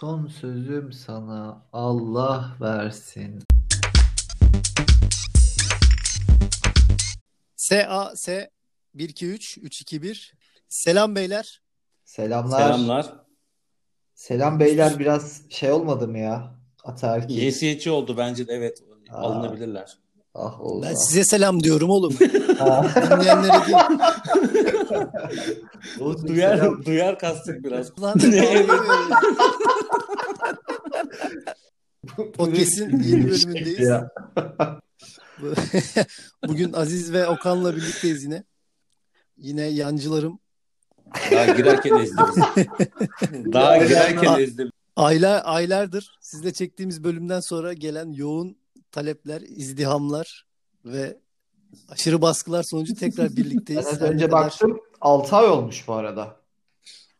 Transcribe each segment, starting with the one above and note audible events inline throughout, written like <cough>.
Son sözüm sana Allah versin. SAS 123 321 Selam beyler. Selamlar. Selamlar. Selam beyler biraz şey olmadı mı ya? Ataerkil. Yesiyetçi oldu bence de evet. Aa. Alınabilirler. Ah Oğuz Ben size selam diyorum oğlum. <laughs> Dinleyenlere değil. <laughs> Duyar, duyar kastık biraz. Lan ne <laughs> Podcast'in yeni bölümündeyiz. <laughs> <laughs> Bugün Aziz ve Okan'la birlikteyiz yine. Yine yancılarım. Daha girerken ezdi bizi. <laughs> Daha girerken ezdi. Aylar, aylardır sizle çektiğimiz bölümden sonra gelen yoğun talepler, izdihamlar ve aşırı baskılar sonucu tekrar Ben birlikteyiz. ne önce kadar- baktım 6 ay olmuş bu arada.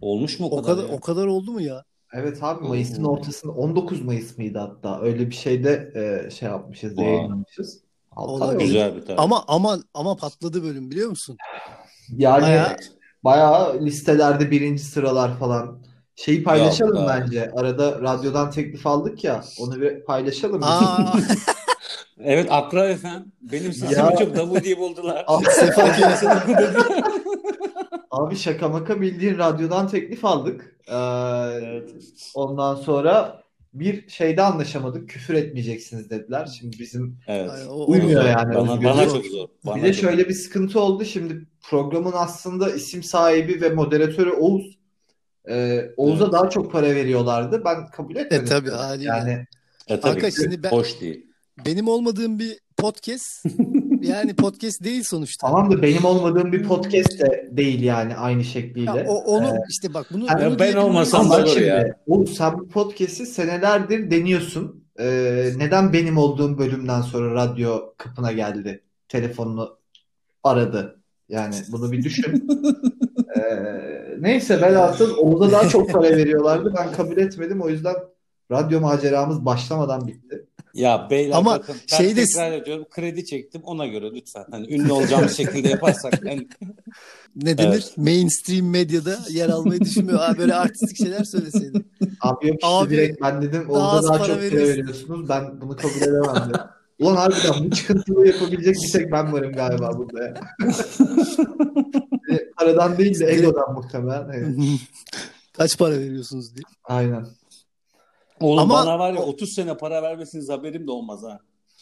Olmuş mu o O kadar? kadar ya? o kadar oldu mu ya? Evet abi Mayıs'ın Oo. ortasında 19 Mayıs mıydı hatta? Öyle bir şeyde e, şey yapmışız, yayınlamışız. 6 ay Olabilir. oldu. Güzel bir tarih. Ama ama ama patladı bölüm biliyor musun? Yani Bayağı- bayağı listelerde birinci sıralar falan. Şeyi paylaşalım Yok, bence. Arada radyodan teklif aldık ya. Onu bir paylaşalım. Aa, <laughs> Evet Akra efendim. Benim sesimi Ya. çok davu diye buldular. Abi, Sefa <laughs> <laughs> abi şaka maka bildiğin radyodan teklif aldık. Ee, Evet. ondan sonra bir şeyde anlaşamadık. Küfür etmeyeceksiniz dediler. Şimdi bizim Evet. Uymuyor o- yani. Bana, bana çok zor. Bana Bir de çok şöyle bir sıkıntı oldu. Şimdi programın aslında isim sahibi ve moderatörü Oğuz. Ee, Oğuz'a Evet. daha çok para veriyorlardı. Ben kabul etmedim. E, tabii, haliyle. Yani E, tabii ki. şimdi ben- Hoş değil. Benim olmadığım bir podcast <laughs> yani podcast değil sonuçta. tamam da benim olmadığım bir podcast de değil yani aynı şekliyle. Ya, o, onu işte bak bunu, Ha, bunu ben olmasam da olur şimdi ya. Oğuz sen bu podcast'i senelerdir deniyorsun. Ee, neden benim olduğum bölümden sonra radyo kapına geldi? Telefonunu aradı. Yani bunu bir düşün. <laughs> Ee, neyse velhasıl Oğuz'a daha çok para <laughs> veriyorlardı. Ben kabul etmedim. O yüzden radyo maceramız başlamadan bitti. Ya beyler Ama bakın ben şey de- tekrar ediyorum kredi çektim ona göre lütfen. Hani ünlü olacağımız şekilde yaparsak. Yani, <laughs> ne denir? Evet. Mainstream medyada yer almayı düşünmüyor. Aa, böyle artistik şeyler söyleseydin. Abi yok işte Abi, direkt ben dedim daha az daha para çok para veriyorsun. veriyorsunuz. Ben bunu kabul edemem dedim. <laughs> Ulan harbiden bu çıkıntılığı yapabilecek bir tek ben varım galiba burada ya. <laughs> E, Paradan değil de egodan muhtemelen. Evet, Kaç para veriyorsunuz diye. aynen. Oğlum Ama- bana var ya 30 sene para vermesiniz haberim de olmaz ha.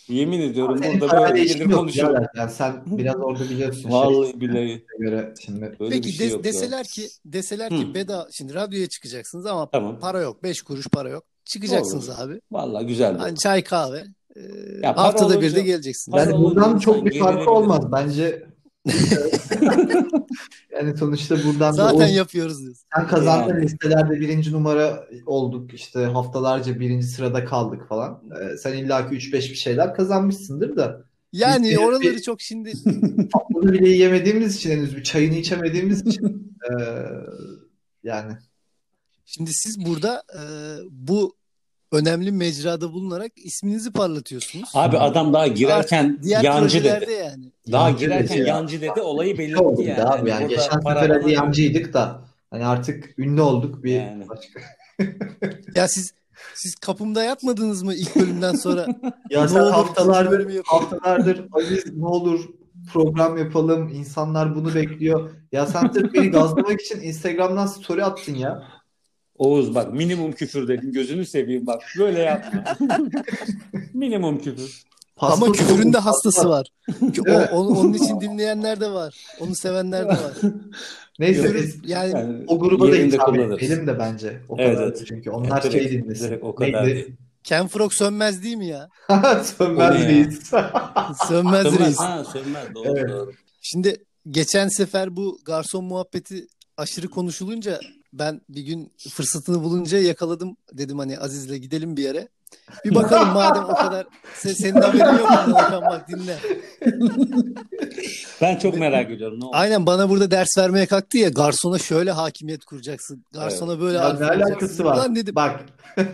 Yemin ediyorum Senin burada böyle gelir birader. Yani sen biraz orada biliyorsun Vallahi billahi. şeye göre şimdi. Böyle Peki bir şey yok ya. deseler ki deseler ki Hı. beda şimdi radyoya çıkacaksınız ama Tamam. para yok. 5 kuruş para yok. Çıkacaksınız Olur. abi. Vallahi güzel. Hani çay kahve. Ee, Ya haftada bir olunca- de geleceksiniz. Para Yani insan çok bir farkı olmaz. Bence <laughs> yani sonuçta buradan da Zaten o- yapıyoruz diyorsun. sen kazandın Yani. listelerde birinci numara olduk. işte haftalarca birinci sırada kaldık falan. Ee, sen illaki 3-5 bir şeyler kazanmışsındır da. Yani Biz- oraları çok şimdi <laughs> Bunu bile yiyemediğimiz için henüz bir çayını içemediğimiz için ee, yani Şimdi siz burada e, bu önemli mecrada bulunarak isminizi parlatıyorsunuz. Abi adam daha girerken Diğer yancı dedi. yani. Daha Yancı girerken dedi ya. yancı dedi olayı belirtti yani. abi Hani yani burada geçen sefer hadi yancıydık da hani artık ünlü olduk bir Yani. başka. Ya siz siz kapımda yatmadınız mı ilk bölümden sonra? <laughs> Ya Ne sen olur, haftalardır haftalardır Aziz ne olur program yapalım insanlar bunu bekliyor. Ya sen sırf beni gazlamak için Instagram'dan story attın ya. Oğuz bak minimum küfür dedim. Gözünü seveyim bak. Böyle yapma. <laughs> minimum küfür. Ama küfürün de hastası var. O- Evet. onun, onun için dinleyenler de var. Onu sevenler de var. Neyse biz Yani Yani o gruba da hitap edelim de bence. O Evet, kadar evet. çünkü onlar Direkt- şey dinlesin. direkt o kadar Neydi? Ken Frog sönmez değil mi ya? <laughs> Sönmez reis. <laughs> Sönmez Sönmez. reis. Ha sönmez. Doğru Evet. doğru. Şimdi geçen sefer bu garson muhabbeti aşırı konuşulunca ben bir gün fırsatını bulunca yakaladım. Dedim hani Aziz'le gidelim bir yere. Bir bakalım madem o kadar se- senin haberin yok Okan bak dinle. Ben çok merak ediyorum. Ne oldu? Aynen bana burada ders vermeye kalktı ya garsona şöyle hakimiyet kuracaksın. Garsona böyle Ya ne alakası var? Ulan dedim Bak <laughs>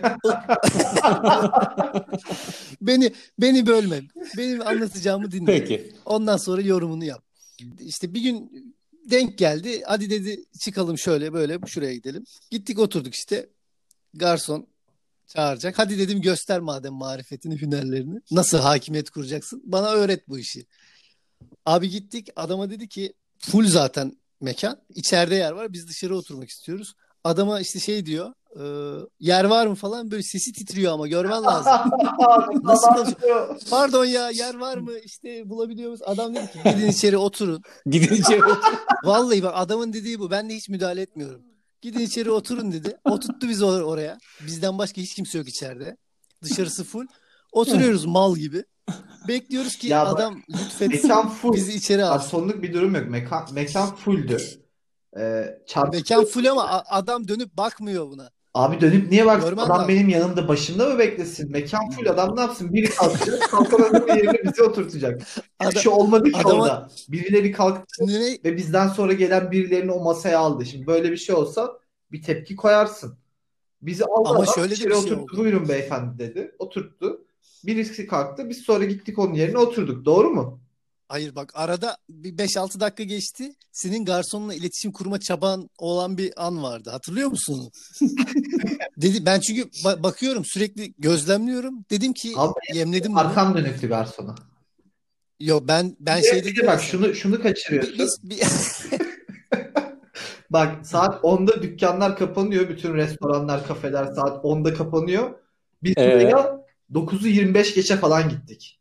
beni beni bölme. Benim anlatacağımı dinle. Peki. Ondan sonra yorumunu yap. İşte bir gün denk geldi. Hadi dedi çıkalım şöyle böyle şuraya gidelim. Gittik oturduk işte. Garson çağıracak. Hadi dedim göster madem marifetini, hünerlerini. Nasıl hakimiyet kuracaksın? Bana öğret bu işi. Abi gittik. Adama dedi ki full zaten mekan. İçeride yer var. Biz dışarı oturmak istiyoruz. Adama işte şey diyor. E, yer var mı falan böyle sesi titriyor ama görmen lazım. <laughs> Nasıl <laughs> konuşuyor? Pardon ya yer var mı? İşte bulabiliyor musun? Adam dedi ki gidin içeri oturun. <laughs> Gidin içeri otur. Vallahi bak adamın dediği bu. Ben de hiç müdahale etmiyorum. Gidin içeri oturun dedi. Oturttu bizi or- oraya. Bizden başka hiç kimse yok içeride. Dışarısı full. Oturuyoruz mal gibi. Bekliyoruz ki Ya bak, adam lütfetsin Mekan full. bizi içeri alsın. Garsonluk bir durum yok. Mekan, mekan fulldü. Ee, çarpı- Mekan full ama a- adam dönüp bakmıyor buna. Abi dönüp niye baksın? Görmen Adam lazım. benim yanımda başımda mı beklesin? Mekan full adam ne yapsın? Biri kalkacak, kalkan adamın yerine bizi oturtacak. Adam, şey olmadı ki adama- orada. Birileri kalktı ne- ve bizden sonra gelen birilerini o masaya aldı. Şimdi böyle bir şey olsa bir tepki koyarsın. Bizi aldı Ama adam, şöyle bir şey oturttu. oldu. Buyurun beyefendi dedi. Oturttu. Birisi kalktı. Biz sonra gittik onun yerine oturduk. Doğru mu? Hayır bak arada bir 5-6 dakika geçti. Senin garsonla iletişim kurma çaban olan bir an vardı. Hatırlıyor musun? <laughs> Dedi ben çünkü ba- bakıyorum sürekli gözlemliyorum. Dedim ki Abi, yemledim bunu. Arkam dönüktü garsona. Yo ben ben Bir şey bir de bak şunu şunu kaçırıyorsun. Biz, bir- <laughs> Bak saat 10'da dükkanlar kapanıyor. Bütün restoranlar, kafeler saat 10'da kapanıyor. Biz Ee? buraya 9'u 25 geçe falan gittik.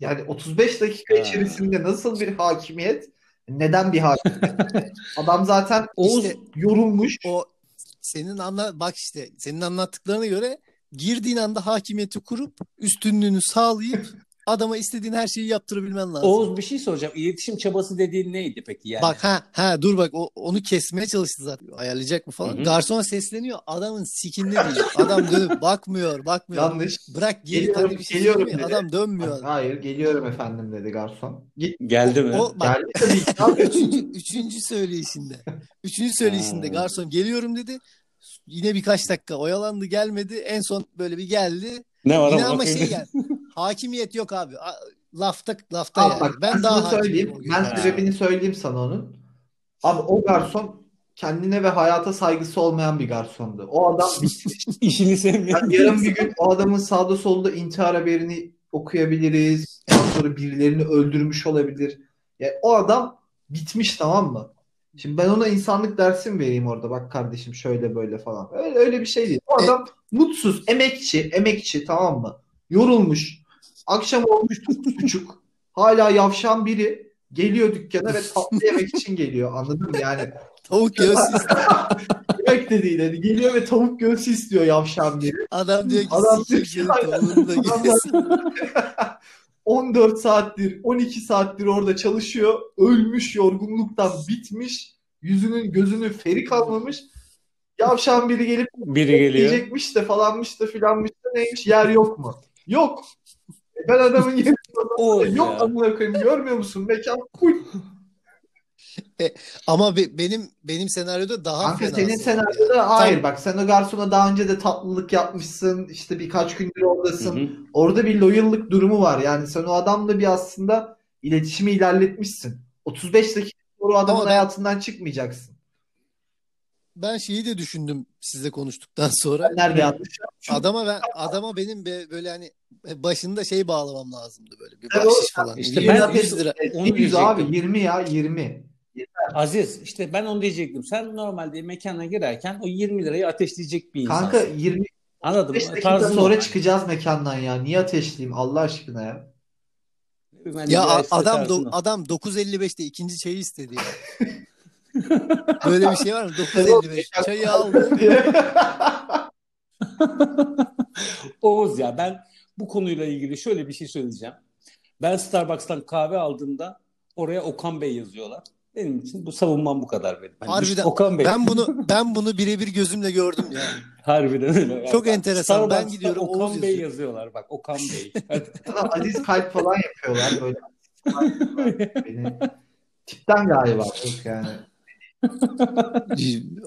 Yani 35 dakika Ha. içerisinde nasıl bir hakimiyet? Neden bir hakimiyet? <laughs> Adam zaten Oğuz İşte- yorulmuş. o senin anla bak işte senin anlattıklarına göre girdiğin anda hakimiyeti kurup üstünlüğünü sağlayıp adama istediğin her şeyi yaptırabilmen lazım. Oğuz bir şey soracağım. İletişim çabası dediğin neydi peki yani? Bak ha ha dur bak o, onu kesmeye çalıştı zaten. Ayarlayacak mı falan. Hı hı. Garsona sesleniyor. Adamın sikinde değil. Adam dönüp <laughs> bakmıyor, bakmıyor. Yanlış. Bırak geri Geliyorum, hadi bir şey geliyorum dedi. Adam dönmüyor. Hayır geliyorum efendim dedi garson. Git Geldi mi? O bak geldi tabii <laughs> üçüncü, üçüncü söyleyişinde. Üçüncü söyleyişinde garson geliyorum dedi. Yine birkaç dakika oyalandı gelmedi. En son böyle bir geldi. Ne var Yine ama ama bakayım. şey geldi. Hakimiyet yok abi. Lafta lafta Abi yani. bak ben Ben daha söyleyeyim. Ben sebebini söyleyeyim sana onun. Abi o garson kendine ve hayata saygısı olmayan bir garsondu. O adam. <laughs> İşini sevmeyen Yani yarın bir gün o adamın sağda solda intihar haberini okuyabiliriz. Ondan sonra birilerini öldürmüş olabilir. Yani o adam bitmiş tamam mı? Şimdi ben ona insanlık dersi mi vereyim orada? Bak kardeşim şöyle böyle falan. Öyle, öyle bir şey değil. O E- adam mutsuz, emekçi, emekçi tamam mı? Yorulmuş. Akşam olmuş buçuk. Hala yavşan biri geliyor dükkana ve tatlı yemek için geliyor. Anladın mı? Yani <laughs> Tavuk göğsü <laughs> yemek de değil. Hani geliyor ve tavuk göğsü istiyor yavşan biri. Adam diyor ki Adam diyor ki, tavuğunu da Adamlar- yesin. 14 saattir, 12 saattir orada çalışıyor. Ölmüş, yorgunluktan bitmiş. Yüzünün gözünün feri kalmamış. Yavşan biri gelip Biri geliyor. diyecekmiş de falanmış da filanmış da neymiş yer yok mu? Yok. E Ben adamın <laughs> Oğuz yok ya. amına koyayım görmüyor musun? Mekan full. <laughs> Ama be- benim benim senaryoda daha Kanka fena senin senaryoda hayır bak sen o garsona daha önce de tatlılık yapmışsın. işte birkaç gündür Hı oradasın. hı. Orada bir loyallık durumu var. Yani sen o adamla bir aslında iletişimi ilerletmişsin. 35 dakika sonra o adamın Ama ben- hayatından çıkmayacaksın. Ben şeyi de düşündüm sizle konuştuktan sonra. Ben nerede yanlış yapmışım? Adama ben adama benim be- böyle hani başında şey bağlamam lazımdı böyle bir Evet, bahşiş falan. işte Yirmi- ben- 100 lira. Onu 100 abi diyecektim. 20 ya 20. Aziz işte ben onu diyecektim. Sen normalde mekana girerken o 20 lirayı ateşleyecek bir insansın. Kanka 25 Anladın mı? dakika Tarzın sonra o. çıkacağız mekandan ya. Niye ateşleyeyim Allah aşkına ya? Ben Ya adam do- adam 9.55'te ikinci çayı istedi ya. <laughs> Böyle bir şey var mı? 9.55 çayı aldı. <laughs> Oğuz ya ben bu konuyla ilgili şöyle bir şey söyleyeceğim. Ben Starbucks'tan kahve aldığımda oraya Okan Bey yazıyorlar. Benim için bu savunmam bu kadar benim. Hani Harbiden Okan Bey. ben bunu ben bunu birebir gözümle gördüm yani. <laughs> Harbiden öyle. Çok Ben enteresan. Ben gidiyorum, Okan Oğuz Bey yazıyor. yazıyorlar bak Okan Bey. <laughs> Aziz kalp falan yapıyorlar böyle. <laughs> Beni tipten galiba yok yani.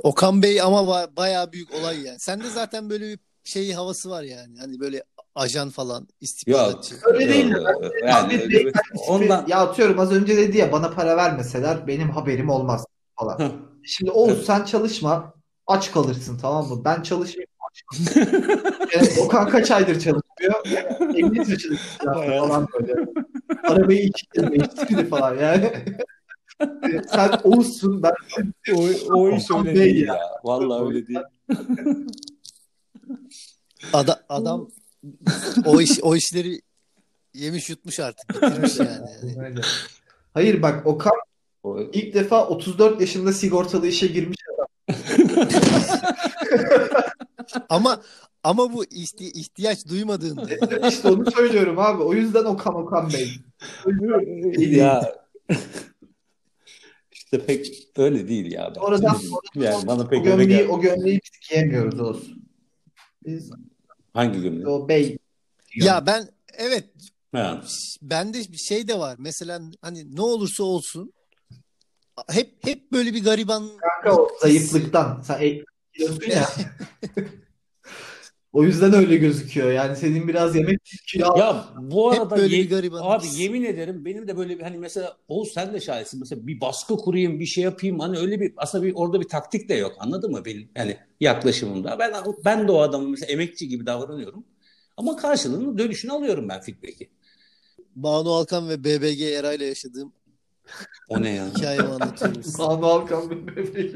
Okan Bey ama ba- bayağı büyük olay yani. Sende zaten böyle bir şey havası var yani. Hani böyle ajan falan istihbaratçı. Öyle değil de yani, Bey ondan Ya atıyorum az önce dedi ya bana para vermeseler benim haberim olmaz falan. Şimdi Oğuz sen çalışma aç kalırsın tamam mı? Ben çalışmayayım aç Yani <laughs> Okan kaç aydır çalışıyor? Emniyet çalışıyor falan böyle. Arabayı iki kere değiştirdi falan yani. Sen Oğuz'sun ben O, o iş öyle değil ya. ya. Vallahi öyle değil. Ada- adam o iş o işleri yemiş yutmuş artık bitirmiş yani. Yani Hayır bak Okan O, ilk defa 34 yaşında sigortalı işe girmiş. <laughs> Ama ama bu ihti- ihtiyaç duymadığında işte onu söylüyorum abi. O yüzden Okan Okan Bey. ya işte pek öyle değil ya. Ben. Oradan- yani bana O pek öyle gömleği, o gömleği biz giyemiyoruz Oğuz. Biz Hangi gömlek? o bey. ya ben evet Ha. bende bir şey de var. Mesela hani ne olursa olsun hep hep böyle bir gariban Kanka o zayıflıktan. Sen e- <laughs> ya. <laughs> o yüzden öyle gözüküyor. Yani senin biraz yemek kilo Ya bu hep arada böyle ye- bir abi yemin ederim benim de böyle bir hani mesela Oğuz sen de şahitsin mesela bir baskı kurayım bir şey yapayım. Hani öyle bir aslında bir orada bir taktik de yok. Anladın mı? Benim yani yaklaşımımda. Ben ben de o adamın mesela emekçi gibi davranıyorum. Ama karşılığını dönüşünü alıyorum ben feedback'i. Banu Alkan ve BBG Eray'la yaşadığım O ne ya? hikayemi anlatıyorum size. <laughs> Banu Alkan bebeği.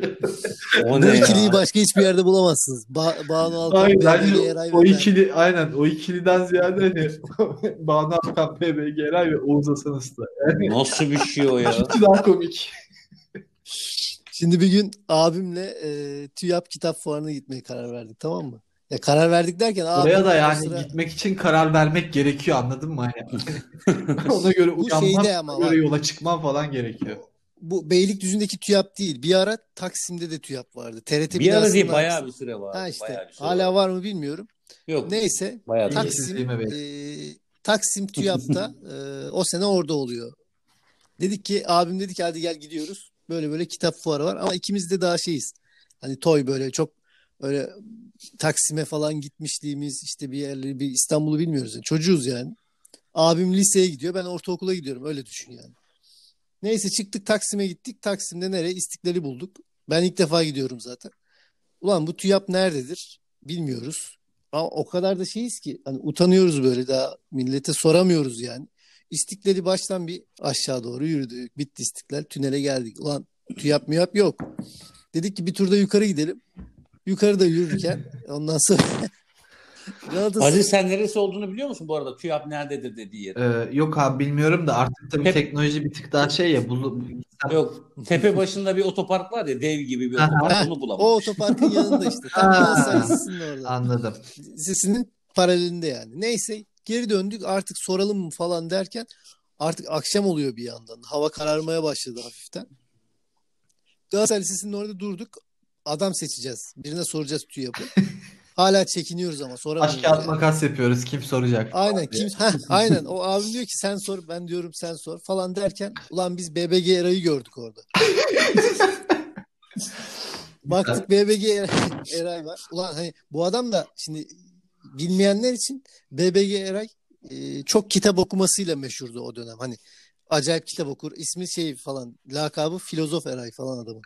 O Bu ne ikiliyi ya? başka hiçbir yerde bulamazsınız. Ba- Banu Alkan, Hayır BBG bence Eray ve o ben. ikili aynen o ikiliden ziyade hani <laughs> Banu Alkan, PBG Eray ve Oğuz Hasan Usta. Yani Nasıl bir şey o ya? <laughs> ikisi daha komik. Şimdi bir gün abimle e, TÜYAP kitap fuarına gitmeye karar verdik tamam mı? Ya karar verdik derken Oraya da yani sıra- gitmek için karar vermek gerekiyor anladın mı? Yani <laughs> <laughs> ona göre ama ona göre yola çıkman falan gerekiyor. bu Beylikdüzü'ndeki TÜYAP değil. Bir ara Taksim'de de TÜYAP vardı. TRT Bir ara değil bayağı bir süre var. Ha işte Bayağı bir süre hala var mı bilmiyorum. Yok. Neyse Bayağı Taksim e, Taksim TÜYAP'ta <laughs> e, o sene orada oluyor. Dedik ki abim dedi ki hadi gel gidiyoruz. Böyle böyle kitap fuarı var ama ikimiz de daha şeyiz. Hani toy böyle çok öyle Taksim'e falan gitmişliğimiz işte bir yerleri bir İstanbul'u bilmiyoruz. Yani. Çocuğuz yani. Abim liseye gidiyor ben ortaokula gidiyorum öyle düşün yani. Neyse çıktık Taksim'e gittik. Taksim'de nereye? İstiklal'i bulduk. Ben ilk defa gidiyorum zaten. Ulan bu TÜYAP nerededir? Bilmiyoruz. Ama o kadar da şeyiz ki hani utanıyoruz böyle daha millete soramıyoruz yani. İstiklal'i baştan bir aşağı doğru yürüdük. Bitti İstiklal. Tünele geldik. Ulan TÜYAP müyap yok. Dedik ki bir turda yukarı gidelim. Yukarıda yürürken ondan sonra <laughs> Galatasaray Aziz sen neresi olduğunu biliyor musun bu arada? TÜYAP nerededir dediği yer. Ee, yok abi bilmiyorum da artık tabii Hep- teknoloji bir tık daha şey ya. Bu, <laughs> Yok. Tepe başında bir otopark var ya dev gibi bir otopark onu o bulamadım. otoparkın yanında işte. Tam <laughs> orada. anladım. Lisesinin paralelinde yani. Neyse geri döndük artık soralım mı falan derken artık akşam oluyor bir yandan. Hava kararmaya başladı hafiften. Galatasaray Lisesi'nin orada durduk. Adam seçeceğiz. Birine soracağız TÜYAP'ı. <laughs> Hala çekiniyoruz ama soramıyoruz. Taş kağıt makas yapıyoruz. Kim soracak? Aynen kim heh, <laughs> aynen o abim diyor ki sen sor ben diyorum sen sor falan derken ulan biz BBG Eray'ı gördük orada. <laughs> Baktık BBG Eray, Eray var. Ulan hani bu adam da şimdi bilmeyenler için BBG Eray e, çok kitap okumasıyla meşhurdu o dönem. Hani acayip kitap okur. İsmi şey falan lakabı filozof Eray falan adamın.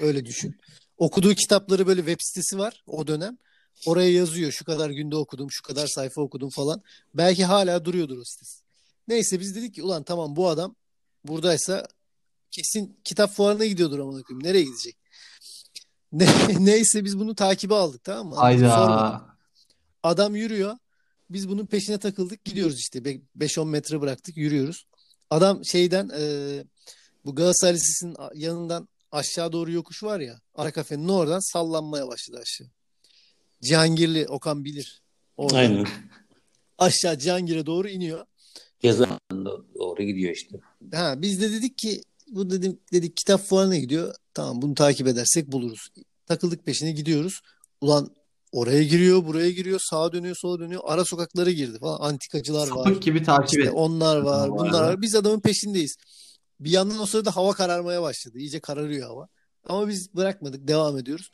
Öyle düşün. Okuduğu kitapları böyle web sitesi var o dönem. Oraya yazıyor şu kadar günde okudum, şu kadar sayfa okudum falan. Belki hala duruyordur o sitesi. Neyse biz dedik ki ulan tamam bu adam buradaysa kesin kitap fuarına gidiyordur ama koyayım. Nereye gidecek? Ne, <laughs> neyse biz bunu takibe aldık tamam mı? Sormadık. Hayda. Adam yürüyor. Biz bunun peşine takıldık. Gidiyoruz işte. Be- 5-10 metre bıraktık. Yürüyoruz. Adam şeyden e, bu Galatasaray Lisesi'nin yanından aşağı doğru yokuş var ya. Ara kafenin oradan sallanmaya başladı aşağı. Cihangirli Okan bilir. Oradan Aynen. Aşağı Cihangir'e doğru iniyor. Yazan doğru gidiyor işte. Ha, biz de dedik ki bu dedim dedik kitap fuarına gidiyor. Tamam bunu takip edersek buluruz. Takıldık peşine gidiyoruz. Ulan oraya giriyor, buraya giriyor, sağa dönüyor, sola dönüyor. Ara sokaklara girdi falan. Antikacılar var. Sapık gibi takip İşte et. onlar var, Var. bunlar var. Biz adamın peşindeyiz. Bir yandan o sırada hava kararmaya başladı. İyice kararıyor hava. Ama biz bırakmadık, devam ediyoruz.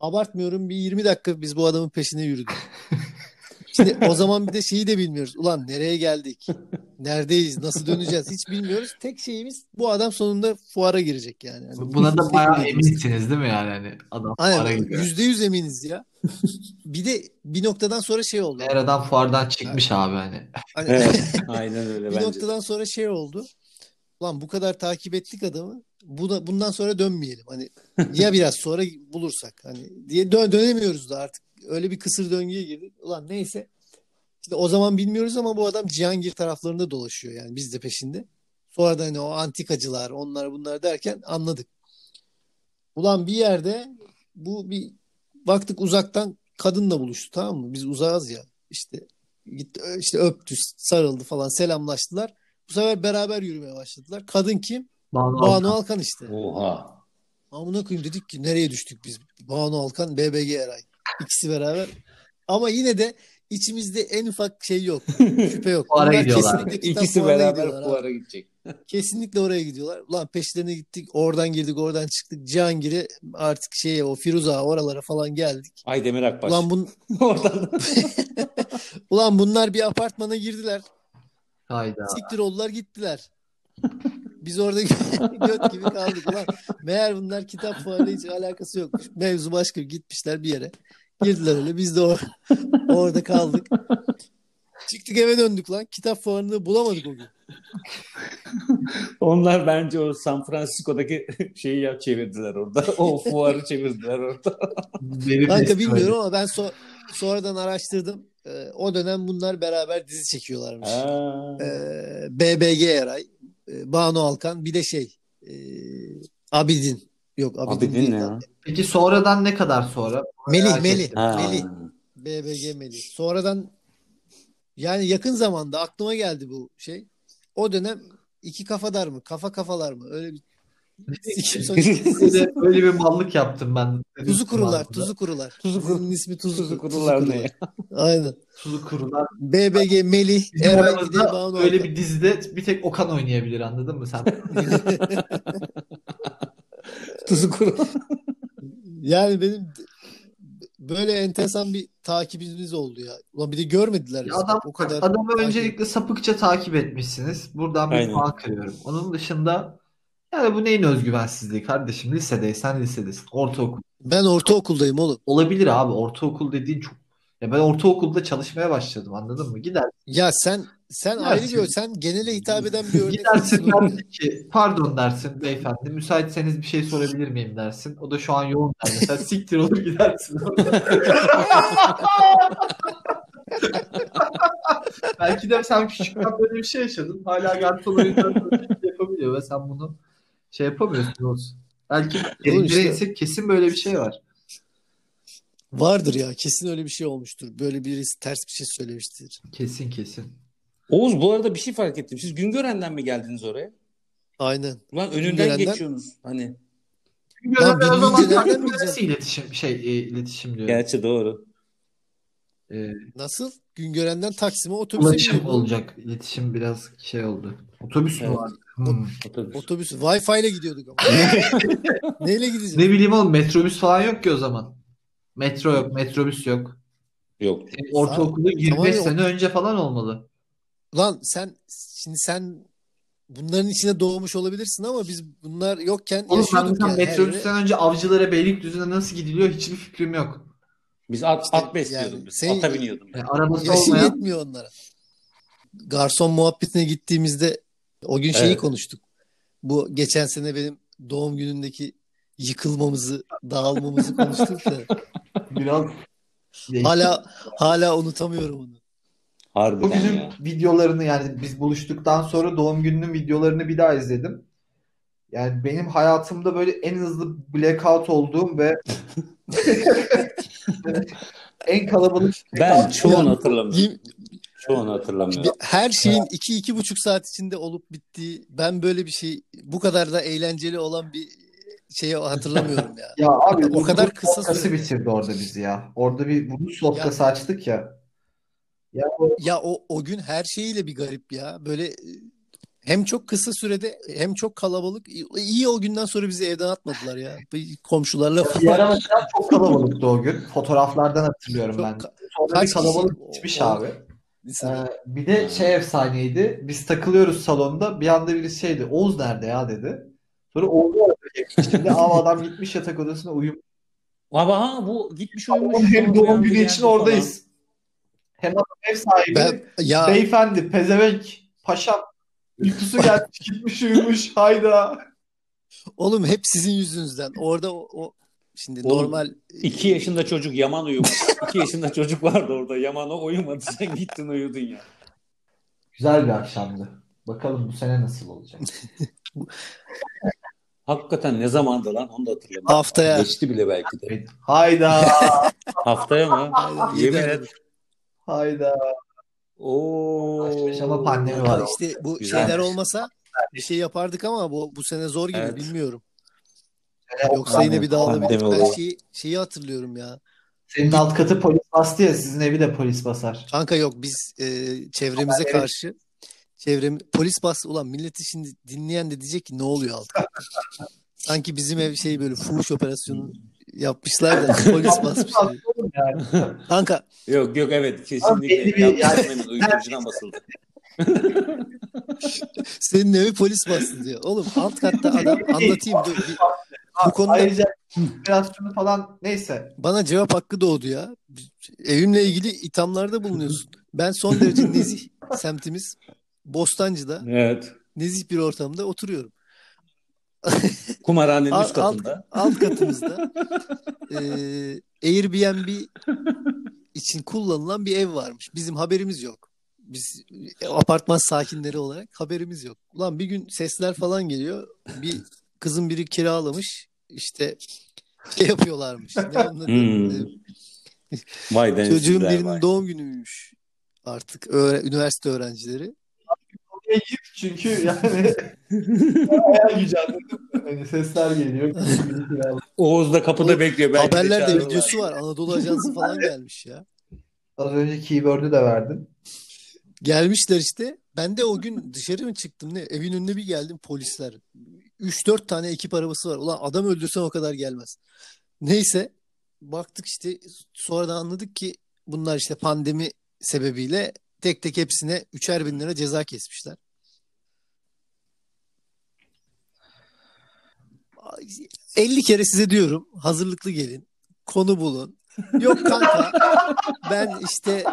Abartmıyorum bir 20 dakika biz bu adamın peşine yürüdük. <laughs> Şimdi o zaman bir de şeyi de bilmiyoruz. Ulan nereye geldik? Neredeyiz? Nasıl döneceğiz? Hiç bilmiyoruz. Tek şeyimiz bu adam sonunda fuara girecek yani. Hani Buna da bayağı eminsiniz değil mi yani? Hani adam fuara Aynen. gidiyor. Yüzde yüz eminiz ya. Bir de bir noktadan sonra şey oldu. Meğer adam fuardan çıkmış abi hani. Hani Evet. Aynen öyle <laughs> bir bence. noktadan sonra şey oldu. Ulan bu kadar takip ettik adamı. Bu da, bundan sonra dönmeyelim. Hani <laughs> ya biraz sonra bulursak hani diye dö- dönemiyoruz da artık. Öyle bir kısır döngüye girdik. Ulan neyse. İşte o zaman bilmiyoruz ama bu adam Cihangir taraflarında dolaşıyor yani biz de peşinde. Sonra da hani o antikacılar onlar bunlar derken anladık. Ulan bir yerde bu bir baktık uzaktan kadınla buluştu tamam mı? Biz uzağız ya. İşte gitti işte öptü, sarıldı falan selamlaştılar. Bu sefer beraber yürümeye başladılar. Kadın kim? Banu Banu Alkan. Alkan işte. Oha. Amına koyayım dedik ki nereye düştük biz? Banu Alkan, BBG Eray. İkisi beraber. Ama yine de içimizde en ufak şey yok. <laughs> Şüphe yok. Fuara Bunlar gidiyorlar. kesinlikle İkisi beraber fuara gidecek. Kesinlikle oraya gidiyorlar. Ulan peşlerine gittik. Oradan girdik, oradan çıktık. Cihangir'e artık şeye o Firuza oralara falan geldik. Aydemir Akbaş. Ulan, bun, <laughs> Oradan. <laughs> ulan bunlar bir apartmana girdiler. Hayda. Siktir oldular gittiler. <laughs> Biz orada <laughs> göt gibi kaldık. Ulan meğer bunlar kitap fuarıyla hiç alakası yokmuş. Mevzu başka gitmişler bir yere. Girdiler öyle. Biz de or- orada kaldık. Çıktık eve döndük lan. Kitap fuarını bulamadık o gün. <laughs> Onlar bence o San Francisco'daki şeyi ya çevirdiler orada. O fuarı çevirdiler orada. Kanka bilmiyorum ama ben so- sonradan araştırdım. Ee, o dönem bunlar beraber dizi çekiyorlarmış. Ha. Ee, BBG Eray, e, Banu Alkan bir de şey e, Abidin. Yok Abidin, Abidin değil ne ya? Peki sonradan ne kadar sonra? Melih Melih. Melih BBG Melih. Sonradan yani yakın zamanda aklıma geldi bu şey. O dönem iki kafadar mı? Kafa kafalar mı? Öyle bir Sikim sonuç- Öyle, öyle bir mallık yaptım ben. Tuzu kurular, tuzu kurular. Tuzu kuru- Dizinin ismi tuzu, Tuzu tuzu kurular ne ya? <laughs> Aynen. Tuzu kurular. BBG Melih, Eray bir de aramızda Banu öyle bir dizide bir tek Okan oynayabilir anladın mı sen? <laughs> Tuzu kuru. Yani benim böyle enteresan bir takibimiz oldu ya. Ulan bir de görmediler Ya adam, o kadar. adamı takip- öncelikle sapıkça takip etmişsiniz. Buradan bir puan kırıyorum. Onun dışında yani bu neyin özgüvensizliği kardeşim? Lisedeysen lisedesin. Ortaokul. Ben ortaokuldayım oğlum. Olabilir abi. Ortaokul dediğin çok... Ya ben ortaokulda çalışmaya başladım anladın mı? Gider, Ya sen sen ayrı bir sen genele hitap eden bir örnek. gidersin dersin ki pardon dersin beyefendi müsaitseniz bir şey sorabilir miyim dersin. O da şu an yoğun der. Mesela siktir olur gidersin. <laughs> Belki de sen küçükken böyle bir şey yaşadın. Hala garson şey yapabiliyor ve sen bunu şey yapamıyorsun olsun. Belki işte- kesin böyle bir şey var. Vardır ya kesin öyle bir şey olmuştur. Böyle birisi ters bir şey söylemiştir. Kesin kesin. Oğuz bu arada bir şey fark ettim. Siz Güngören'den mi geldiniz oraya? Aynen. Ulan önünden Güngören'den- geçiyorsunuz. Hani. Görevler o zaman iletişim şey e, iletişim diyorum. Gerçi doğru. E, Nasıl? Güngören'den Taksim'e otobüse ulaşım biniyor. olacak. İletişim biraz şey oldu. Otobüs mü Evet. Hmm. Otobüs. Otobüs. Wi-Fi ile gidiyorduk ama. <laughs> Neyle gideceğiz? Ne bileyim oğlum metrobüs falan yok ki o zaman. Metro yok, metrobüs yok. Yok. Senin ortaokulu 25 Tamamen o- sene önce falan olmalı. Lan sen şimdi sen bunların içine doğmuş olabilirsin ama biz bunlar yokken Oğlum ben mesela yani. Metrobüsten önce avcılara Beylikdüzü'ne nasıl gidiliyor hiçbir fikrim yok. Biz at, İşte at besliyorduk yani biz. senin- Ata biniyordum. Yani arabası Yaşı olmayan yetmiyor onlara. Garson muhabbetine gittiğimizde o gün şeyi Evet. konuştuk. Bu geçen sene benim doğum günündeki yıkılmamızı, dağılmamızı konuştuk da <laughs> biraz hala hala unutamıyorum onu. Harbiden günün ya. videolarını yani biz buluştuktan sonra doğum gününün videolarını bir daha izledim. Yani benim hayatımda böyle en hızlı blackout olduğum ve <laughs> <laughs> en kalabalık Ben çoğunu hatırlamıyorum. Çoğunu hatırlamıyorum. Her şeyin iki iki buçuk saat içinde olup bittiği ben böyle bir şey bu kadar da eğlenceli olan bir şeyi hatırlamıyorum ya. <laughs> Ya abi O kadar kısa sürede. bitirdi orada bizi ya. Orada bir Rus vodkası açtık ya. Ya o Ya o o gün her şeyiyle bir garip ya. Böyle e, hem çok kısa sürede hem çok kalabalık. İyi- o günden sonra bizi evden atmadılar ya. Komşularla mesela çok kalabalıktı o gün. Fotoğraflardan hatırlıyorum Çok ben. ka- Sonra Kaç bir kalabalık O- abi. Bir Ee, bir de şey efsaneydi. Biz takılıyoruz salonda. Bir anda biri şeydi. Oğuz nerede ya dedi. Sonra Oğuz'u aradık. Şimdi ama adam gitmiş yatak odasına uyumuş. Abi ha bu gitmiş uyumuş. Hem doğum günü için falan. oradayız. Hem adam ev sahibi. Ben, ya Beyefendi, pezevenk, paşam. Uykusu <laughs> gelmiş, gitmiş uyumuş. Hayda. oğlum hep sizin yüzünüzden. Orada o, o şimdi Oğlum, normal İki yaşında çocuk Yaman uyumadı. <laughs> İki yaşında çocuk vardı orada. Yaman o uyumadı. Sen gittin uyudun ya. Güzel bir akşamdı. Bakalım bu sene nasıl olacak. <laughs> Hakikaten ne zamandı lan onu da hatırlamıyorum. Haftaya. Geçti bile belki de. Hayda. <laughs> Haftaya mı? Yemin et. Hayda. Oo. Ama pandemi var. İşte bu Güzelmiş. şeyler olmasa bir şey yapardık ama bu bu sene zor gibi Evet. bilmiyorum. Sene Yoksa yine bir dağılabilir. Pandemi Ben şeyi, şeyi hatırlıyorum ya. Senin alt katı polis bastı ya sizin evi de polis basar. Kanka yok biz e, çevremize Evet. karşı çevrem polis bas ulan milleti şimdi dinleyen de diyecek ki ne oluyor alt katta? <laughs> Sanki bizim ev şey böyle fuhuş operasyonu yapmışlar da <laughs> polis basmış. Yani. Yok Kanka yok evet belli kesinlikle. yani... <laughs> uyuşturucudan basıldı. senin evi polis bastı diyor. Oğlum alt katta adam anlatayım. Dur, bir- bu konuda Ayrıca operasyonu falan neyse. bana cevap hakkı doğdu ya. Evimle ilgili ithamlarda bulunuyorsun. Ben son derece <laughs> nezih semtimiz Bostancı'da Evet. nezih bir ortamda oturuyorum. <laughs> Kumarhanenin üst katında. alt katımızda <laughs> e, Airbnb için kullanılan bir ev varmış. Bizim haberimiz yok. Biz e, apartman sakinleri olarak haberimiz yok. Ulan bir gün sesler falan geliyor. Bir kızın biri kiralamış. İşte şey yapıyorlarmış. Ne? <laughs> Hmm. Çocuğun birinin vay. doğum günüymüş. Artık öğre- üniversite öğrencileri. Gir çünkü <laughs> yani. Hani sesler geliyor. <laughs> Oğuz da kapıda Oğlum, bekliyor. Belki de Haberlerde çağırırlar. videosu var. Anadolu Ajansı falan gelmiş ya. Az önce keyword'ü de verdin. Gelmişler işte. Ben de o gün dışarı mı çıktım ne? Evin önüne bir geldim polisler. 3-4 tane ekip arabası var. Ulan adam öldürsen o kadar gelmez. Neyse baktık işte sonra da anladık ki bunlar işte pandemi sebebiyle tek tek hepsine üçer bin lira ceza kesmişler. 50 kere size diyorum hazırlıklı gelin. Konu bulun. Yok kanka ben işte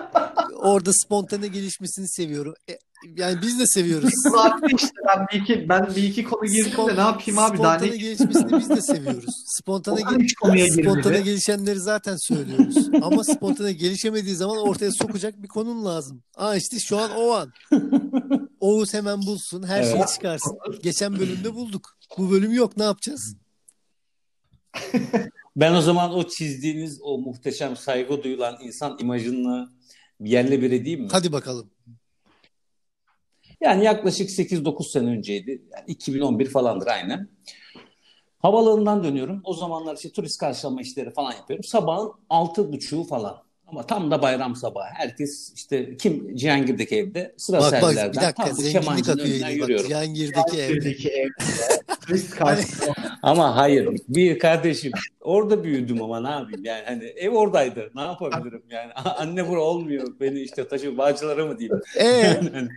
orada spontane gelişmesini seviyorum. E, yani biz de seviyoruz. <laughs> Attı işte ben bir iki, ben bir iki konu girdim de ne yapayım abi daha Spontane ne gelişmesini biz de seviyoruz. Spontane, hiç konuya spontane gelişenleri zaten söylüyoruz. Ama spontane gelişemediği zaman ortaya sokacak bir konun lazım. Aa işte şu an o an. Oğuz hemen bulsun, her şeyi Evet. çıkarsın. Geçen bölümde bulduk. Bu bölüm yok, ne yapacağız? <laughs> Ben o zaman o çizdiğiniz o muhteşem saygı duyulan insan imajını yerle bir edeyim mi? Hadi bakalım. Yani yaklaşık 8-9 sene önceydi. Yani 2011 falandır aynen. Havaalanından dönüyorum. O zamanlar işte turist karşılama işleri falan yapıyorum. Sabahın 6.30'u falan. Ama tam da bayram sabahı. Herkes işte kim Cihangir'deki evde sıra Bak bak bir dakika tam bu zenginlik akıyor. Bak yürüyorum. Cihangir'deki evde. Türkiye'deki evde karşısında Ama hayır bir kardeşim orada büyüdüm ama ne yapayım yani hani ev oradaydı ne yapabilirim yani anne bura olmuyor beni işte taşı bağcılara mı diyeyim. Ee, <laughs> hani-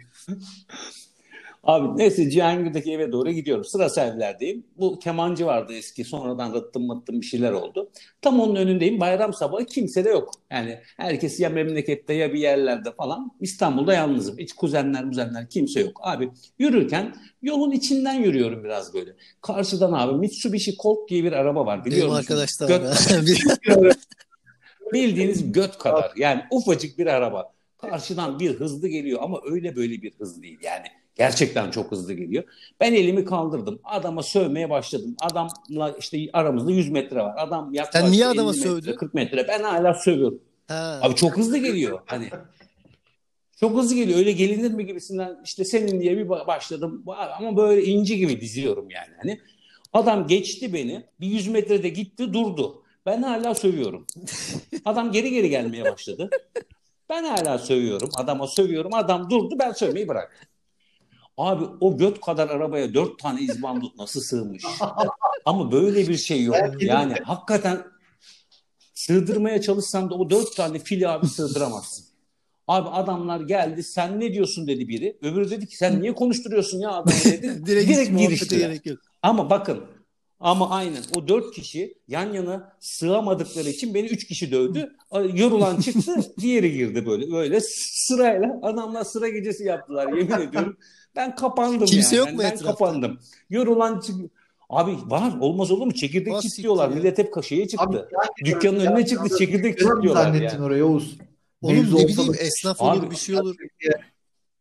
Abi neyse Cihangir'deki eve doğru gidiyorum. Sıra servillerdeyim. Bu kemancı vardı eski. Sonradan rıttım mıttım bir şeyler oldu. Tam onun önündeyim. Bayram sabahı kimse de yok. Yani herkes ya memlekette ya bir yerlerde falan. İstanbul'da yalnızım. Hiç kuzenler muzenler kimse yok. Abi yürürken yolun içinden yürüyorum biraz böyle. Karşıdan abi Mitsubishi Colt diye bir araba var. Biliyor benim musun? arkadaş da Göt-. <laughs> <laughs> Bildiğiniz göt kadar. Yani ufacık bir araba. Karşıdan bir hızlı geliyor ama öyle böyle bir hız değil. Yani gerçekten çok hızlı geliyor. Ben elimi kaldırdım. Adama sövmeye başladım. Adamla işte aramızda 100 metre var. Adam yaklaştı Sen niye adama 50 metre, sövdün? 40 metre. Ben hala sövüyorum. Ha. Abi çok hızlı geliyor. Hani çok hızlı geliyor. Öyle gelinir mi gibisinden işte senin diye bir ba- başladım. Ama böyle inci gibi diziyorum yani. Hani adam geçti beni. Bir 100 metrede gitti durdu. Ben hala sövüyorum. Adam geri geri gelmeye başladı. Ben hala sövüyorum. Adama sövüyorum. Adam durdu. Ben sövmeyi bırak. Abi o göt kadar arabaya dört tane izbandut nasıl sığmış? Ama böyle bir şey yok. Yani hakikaten sığdırmaya çalışsan da o dört tane fili abi sığdıramazsın. Abi adamlar geldi sen ne diyorsun dedi biri. Öbürü dedi ki sen niye konuşturuyorsun ya adamı dedi. <laughs> Direkt, Direkt giriştiler. Ama bakın ama aynen o dört kişi yan yana sığamadıkları için beni üç kişi dövdü. Yorulan çıktı diğeri girdi böyle. Böyle sırayla adamlar sıra gecesi yaptılar yemin ediyorum. Ben kapandım Kimse yani. yok mu ben etrafta? kapandım. Yorulan Abi var olmaz olur mu? Çekirdek Nasıl çitliyorlar. ya? Millet hep kaşeye çıktı. Abi, yani- Dükkanın önüne çıktı çekirdek çitliyorlar zannettin yani. oraya Oğuz? Oğlum ne bileyim esnaf Abi, olur bir şey olur.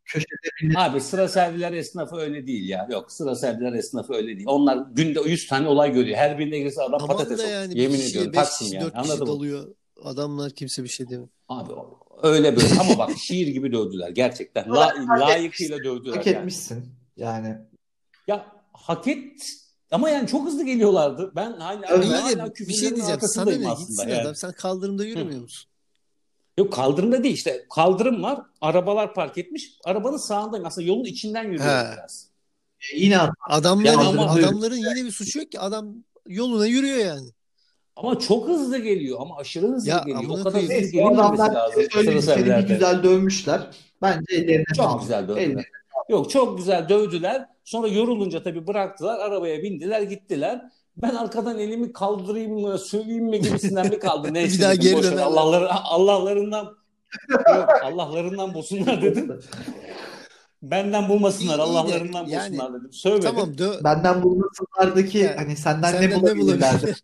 Köşede Abi sıra serviler esnafı öyle değil ya. Yok sıra serviler esnafı öyle değil. Onlar günde 100 tane olay görüyor. Her birine girse adam Aman patates da olur. yani Yemin kişiye ediyorum Taksim yani. Anladın mı? Adamlar kimse bir şey demiyor. Abi öyle böyle ama bak şiir gibi dövdüler gerçekten. La, layıkıyla dövdüler hak yani. etmişsin. Yani Ya hak et ama yani çok hızlı geliyorlardı. Ben hala, hala bir şey diyeceğim. Sana ne gitsin yani. adam. Sen kaldırımda yürümüyor musun? Yok kaldırımda değil işte. Kaldırım var. Arabalar park etmiş. Arabanın sağındayım. Aslında yolun içinden yürüyorum biraz. yine Adamların, Yani adamların yine bir suçu yok ki. Adam yoluna yürüyor yani. Ama çok hızlı geliyor ama aşırı hızlı Ya geliyor. O kadar hızlı gelinmemesi adamlar lazım. sıra seni güzel dövmüşler. Bence ellerine Çok sağlık. güzel dövdüler. Ellerine Yok çok güzel dövdüler. Sonra yorulunca tabii bıraktılar. Arabaya bindiler gittiler. Ben arkadan elimi kaldırayım mı, söveyim mi gibisinden bir kaldı. <laughs> Neyse Bir daha dedim, geri dönerler. Allah'ları, Allah'larından yok, Allah'larından bulsunlar dedim. Benden bulmasınlar. Allah'larından yani- bulsunlar dedim. Sövmedim. Tamam dö Benden bulmasınlardaki Yani, hani senden, senden ne ne <laughs>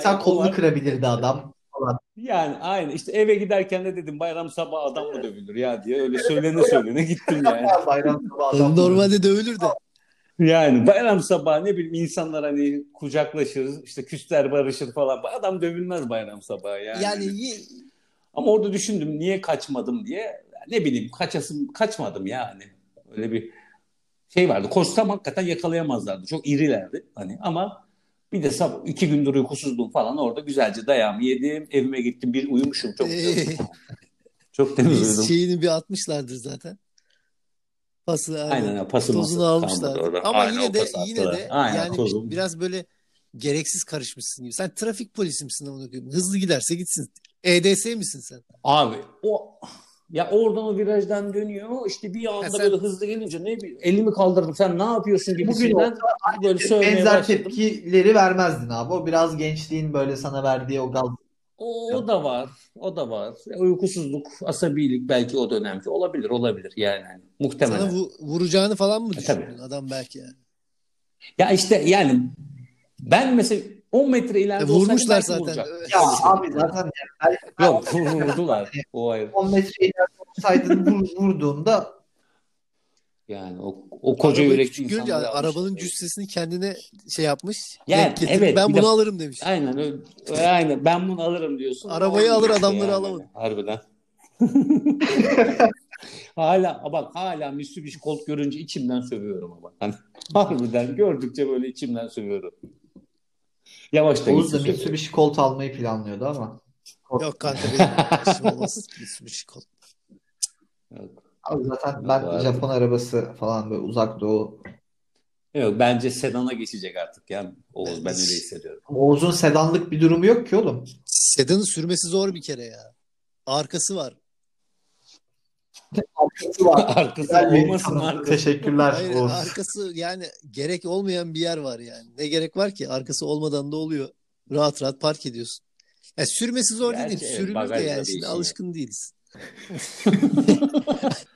sen kolunu kırabilirdi adam falan. Yani aynı işte eve giderken de dedim bayram sabahı adam mı dövülür ya diye öyle söylene söylene gittim <laughs> yani. Bayram sabahı adam Normalde dövülür de. Yani bayram sabahı ne bileyim insanlar hani kucaklaşır işte küsler barışır falan. Adam dövülmez bayram sabahı yani. Yani y- Ama orada düşündüm niye kaçmadım diye. Ne bileyim kaçasım kaçmadım yani. Öyle bir şey vardı. Koşsam hakikaten yakalayamazlardı. Çok irilerdi hani ama bir de sabah iki gündür uykusuzdum falan orada güzelce dayağımı yedim. Evime gittim bir uyumuşum çok güzel. <laughs> çok temiz biz uyudum. şeyini bir atmışlardır zaten. Pası yani. Aynen ya pası ması Tozunu almışlar. Ama Aynen, yine de yine de Aynen, yani tozum. biraz böyle gereksiz karışmışsın gibi. Sen trafik polisi misin koyayım? Hızlı giderse gitsin. EDS misin sen? Abi o ya oradan o virajdan dönüyor işte bir anda sen- böyle hızlı gelince ne bileyim elimi kaldırdım sen ne yapıyorsun Bugün gibisinden böyle söylemeye Benzer başladım. tepkileri vermezdin abi. O biraz gençliğin böyle sana verdiği o gaz. O, o da var. O da var. Uykusuzluk, asabilik belki o dönemki olabilir, olabilir yani. Hani muhtemelen. Sana vu- vuracağını falan mı E, tabii. düşündün? Adam belki yani. Ya işte yani ben mesela 10 metre E, ileride olsaydım vurmuşlar zaten. vuracak. Ya abi zaten yani Yok <laughs> vurdular. O ayrı. 10 metre ileride olsaydın vur, vurduğunda Yani o, o koca Arabayı yürekli küçük görünce arabanın cüssesini kendine şey yapmış. Yani, evet, ben bunu de- alırım demiş. Aynen öyle. Aynen ben bunu alırım diyorsun. Arabayı alır, adamları yani. alamadı. Harbiden. <laughs> hala bak hala Mitsubishi Colt görünce içimden sövüyorum ama. Hani <laughs> harbiden gördükçe böyle içimden sövüyorum. Yavaş da Oğuz da. Mitsubishi Colt almayı planlıyordu ama. Yok kanka benim olmaz. <laughs> Kol. Yok. Abi zaten ben artık. Japon arabası falan böyle uzak doğu. Yok bence sedana geçecek artık ya. Oğuz ben öyle hissediyorum. Oğuz'un sedanlık bir durumu yok ki oğlum. Sedanı sürmesi zor bir kere ya. Arkası var. Arkası var. <laughs> Arkası bir olmasın artık. Teşekkürler Hayır, Oğuz. arkası yani gerek olmayan bir yer var yani. Ne gerek var ki? Arkası olmadan da oluyor. Rahat rahat park ediyorsun. Ya sürmesi zor Gerçi değil. evet, Sürülür de yani. Şimdi işin alışkın değiliz. <laughs>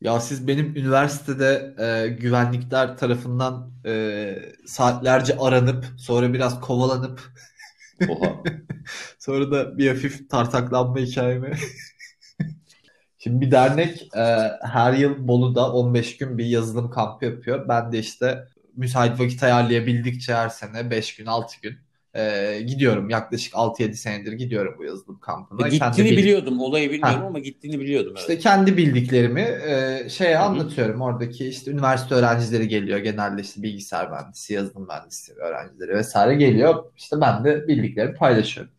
Ya siz benim üniversitede e, güvenlikler tarafından e, saatlerce aranıp sonra biraz kovalanıp Oha. <laughs> sonra da bir hafif tartaklanma hikayemi. Şimdi bir dernek e, her yıl Bolu'da 15 gün bir yazılım kampı yapıyor. Ben de işte müsait vakit ayarlayabildikçe her sene 5 gün 6 gün e, gidiyorum. Yaklaşık 6-7 senedir gidiyorum bu yazılım kampına. Kendi Gittiğini bildiğim- biliyordum. Olayı bilmiyorum Ha. ama gittiğini biliyordum. Evet. İşte kendi bildiklerimi e, şeye anlatıyorum. Oradaki işte üniversite öğrencileri geliyor. Genelde işte bilgisayar mühendisi, yazılım mühendisi öğrencileri vesaire geliyor. İşte ben de bildiklerimi paylaşıyorum.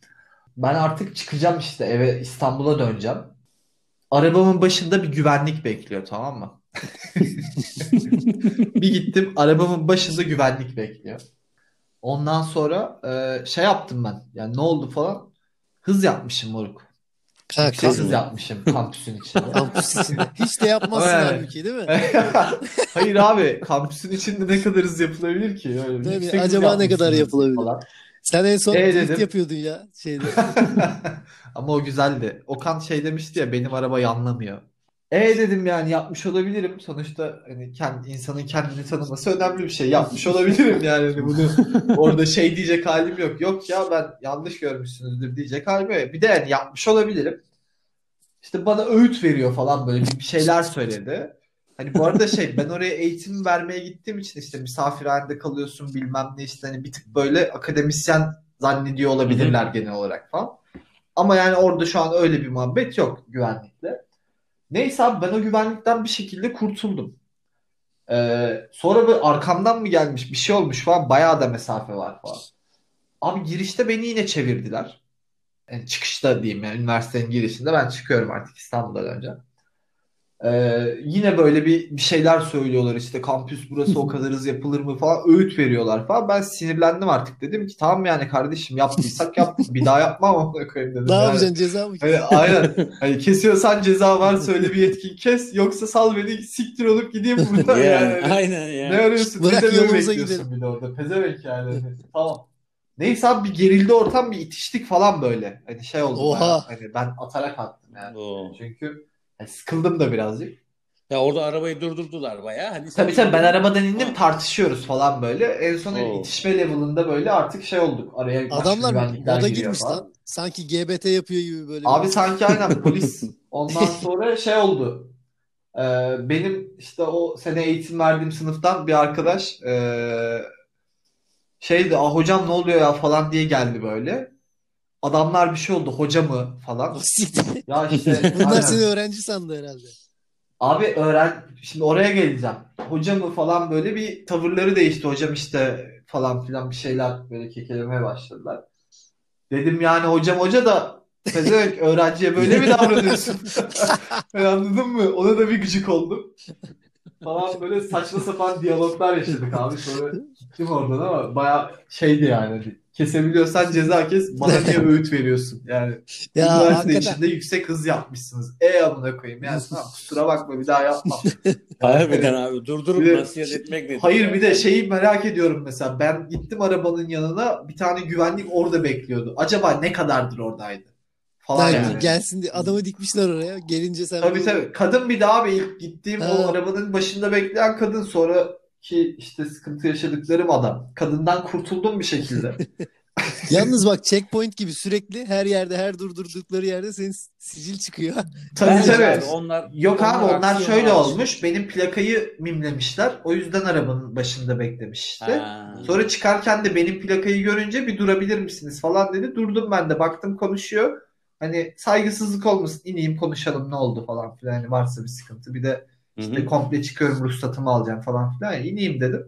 Ben artık çıkacağım işte eve İstanbul'a döneceğim. Arabamın başında bir güvenlik bekliyor tamam mı? <laughs> Bir gittim arabamın başında güvenlik bekliyor. Ondan sonra e, şey yaptım ben. Yani ne oldu falan. Hız yapmışım moruk. Ha, Yüksek kamp- hız Şey yapmışım kampüsün içinde. <laughs> kampüs içinde. Hiç de yapmazsın Evet. halbuki değil mi? <laughs> Hayır abi kampüsün içinde ne kadar hız yapılabilir ki? Öyle Tabii, acaba ne kadar yapılabilir? falan. Sen en son E drift dedim. yapıyordun ya şeyde. <laughs> Ama o güzeldi. Okan şey demişti ya benim araba yanlamıyor. E dedim yani yapmış olabilirim. Sonuçta hani kendi, insanın kendini tanıması önemli bir şey. Yapmış olabilirim yani. Hani bunu <laughs> orada şey diyecek halim yok. Yok ya ben yanlış görmüşsünüzdür diyecek halim yok. Bir de yani yapmış olabilirim. İşte bana öğüt veriyor falan böyle bir şeyler söyledi. Hani bu arada şey ben oraya eğitim vermeye gittiğim için işte misafirhanede kalıyorsun bilmem ne işte hani bir tık böyle akademisyen zannediyor olabilirler genel olarak falan. Ama yani orada şu an öyle bir muhabbet yok güvenlikle. Neyse abi ben o güvenlikten bir şekilde kurtuldum. Ee, sonra böyle arkamdan mı gelmiş bir şey olmuş falan bayağı da mesafe var falan. Abi girişte beni yine çevirdiler. Yani çıkışta diyeyim yani üniversitenin girişinde ben çıkıyorum artık İstanbul'dan önce. Ee, yine böyle bir, bir şeyler söylüyorlar işte kampüs burası o <laughs> kadar hız yapılır mı falan öğüt veriyorlar falan. Ben sinirlendim artık dedim ki tamam yani kardeşim yaptıysak <laughs> yaptık bir daha yapmam amına koyayım dedim ne yani. yapacaksın ceza mı? Hani aynen. <laughs> Hani kesiyorsan ceza var söyle bir yetkin kes yoksa sal beni siktir olup gideyim buradan yani. Yani, aynen ya. Ne arıyorsun? Bırak ne yolumuza gidelim. bir de orada? Pezevenk yani. Hani, tamam. Neyse abi bir gerildi ortam bir itiştik falan böyle. Hani şey oldu Oha. bayağı. Hani ben atarak attım yani. Oo. Çünkü hani sıkıldım da birazcık. Ya orada arabayı durdurdular bayağı. Hani Tabii tabii ben arabadan indim tartışıyoruz falan böyle. En son Oo. itişme level'ında böyle artık şey olduk. Araya Adamlar moda girmiş falan. lan. Sanki GBT yapıyor gibi böyle. Abi sanki aynen <laughs> polis ondan <laughs> sonra şey oldu. Ee, benim işte o sene eğitim verdiğim sınıftan bir arkadaş ee, şeydi ah hocam ne oluyor ya falan diye geldi böyle. Adamlar bir şey oldu hoca mı falan. Ya işte <laughs> Bunlar aynen. seni öğrenci sandı herhalde. Abi öğren şimdi oraya geleceğim. Hoca mı falan böyle bir tavırları değişti. Hocam işte falan filan bir şeyler böyle kekelemeye başladılar. Dedim yani hocam hoca da pezevenk <laughs> öğrenciye böyle mi davranıyorsun? Ben <laughs> anladın mı? Ona da bir gıcık oldum. Falan böyle saçma sapan diyaloglar yaşadık abi. Sonra gittim oradan ama baya şeydi yani. Kesebiliyorsan ceza kes. Bana niye <laughs> öğüt veriyorsun? Yani Ya üniversite hakikaten. içinde yüksek hız yapmışsınız. E amına koyayım. Yani tamam kusura bakma bir daha yapmam. <laughs> Harbiden abi durdurup Bir nasihat etmek nedir? Hayır bir de şeyi merak ediyorum mesela. Ben gittim arabanın yanına bir tane güvenlik orada bekliyordu. Acaba ne kadardır oradaydı? Falan Yani yani. gelsin diye adamı dikmişler oraya. Gelince sen Tabii bunu- tabii. Kadın bir daha abi ilk gittiğim Ha. o arabanın başında bekleyen kadın sonraki işte sıkıntı yaşadıklarım adam. Kadından kurtuldum bir şekilde. <laughs> Yalnız bak checkpoint gibi sürekli her yerde her durdurdukları yerde senin sicil çıkıyor. <laughs> Tabii tabii. abi onlar Yok abi onlar şöyle var. olmuş. Benim plakayı mimlemişler. O yüzden arabanın başında beklemiş işte. Ha. Sonra çıkarken de benim plakayı görünce bir durabilir misiniz falan dedi. Durdum ben de baktım konuşuyor. Hani saygısızlık olmasın ineyim konuşalım ne oldu falan filan. Hani varsa bir sıkıntı. Bir de İşte komple çıkıyorum ruhsatımı alacağım falan filan. Yani ineyim dedim.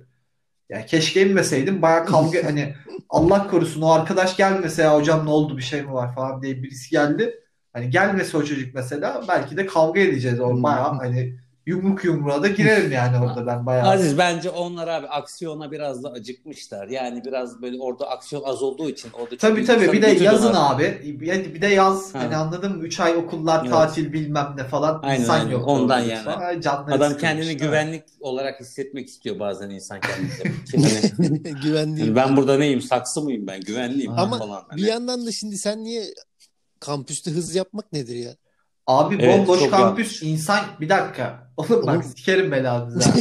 Ya keşke inmeseydim. Baya kavga hani Allah korusun o arkadaş gelmese ya hocam ne oldu bir şey mi var falan diye birisi geldi. Hani gelmese o çocuk mesela belki de kavga edeceğiz. O baya hani yumruk yumruğa da girerim <laughs> yani orada ben bayağı. Aziz bence onlar abi aksiyona biraz da acıkmışlar. Yani biraz böyle orada aksiyon az olduğu için orada Tabii tabii bir de yazın abi. Yani bir de yaz Ha. hani anladın mı? 3 ay okullar Evet. tatil bilmem ne falan. Aynen, İnsan aynen. yok. Ondan yani. canları Adam kendini Evet. güvenlik olarak hissetmek istiyor bazen insan kendini. Şimdi <laughs> <laughs> Güvenliği. hani ben burada neyim? Saksı mıyım ben? Güvenliyim Ama falan. Hani. bir yandan da şimdi sen niye kampüste hız yapmak nedir ya? Abi Evet, bomboş kampüs insan bir dakika. Oğlum bak Oğlum. sikerim belanızı. <laughs>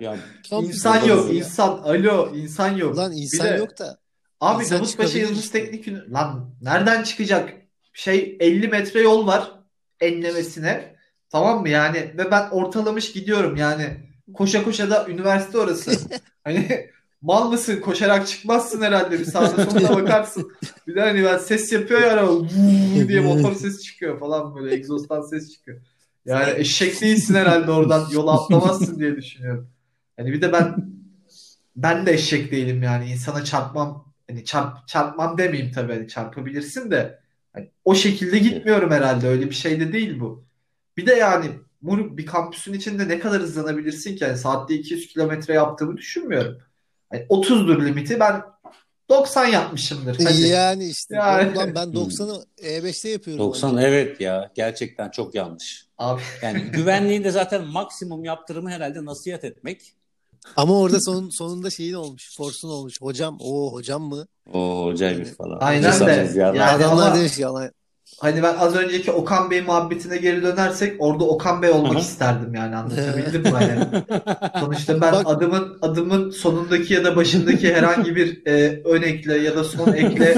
Ya, insan yok ya. insan. Alo insan yok. Lan Bir insan de- yok da. Abi Davutpaşa Yıldız. Teknik Ünü- Lan nereden çıkacak? Şey 50 metre yol var enlemesine. Tamam mı yani? Ve ben ortalamış gidiyorum yani. Koşa koşa da üniversite orası. <laughs> Hani mal mısın? Koşarak çıkmazsın herhalde. Bir sağda soluna <laughs> bakarsın. Bir de hani ben ses yapıyor ya araba. Diye motor sesi çıkıyor falan böyle. Egzozdan ses çıkıyor. Yani eşek değilsin herhalde oradan. Yola atlamazsın diye düşünüyorum. Hani bir de ben ben de eşek değilim yani. insana çarpmam hani çarp, çarpmam demeyeyim tabii hani çarpabilirsin de hani o şekilde gitmiyorum herhalde öyle bir şey de değil bu. Bir de yani bir kampüsün içinde ne kadar hızlanabilirsin ki? Yani saatte 200 kilometre yaptığımı düşünmüyorum. Hani 30'dur limiti. Ben 90 yapmışımdır. Hadi. Yani işte. Yani. Ulan ben 90'ı E5'te yapıyorum. 90 evet ya gerçekten çok yanlış. Abi Yani <laughs> güvenliğinde zaten maksimum yaptırımı herhalde nasihat etmek. Ama orada sonun, sonunda şeyin olmuş. Force'un olmuş. Hocam o hocam mı? O hocaymış falan. Aynen Hoca de. Yani Adamlar ama- demiş ki "Yalan- hani ben az önceki Okan Bey muhabbetine geri dönersek orada Okan Bey olmak hı. isterdim yani anlatabildim <laughs> mi? Hani sonuçta ben Bak- adımın adımın sonundaki ya da başındaki herhangi bir e, ön ekle ya da son ekle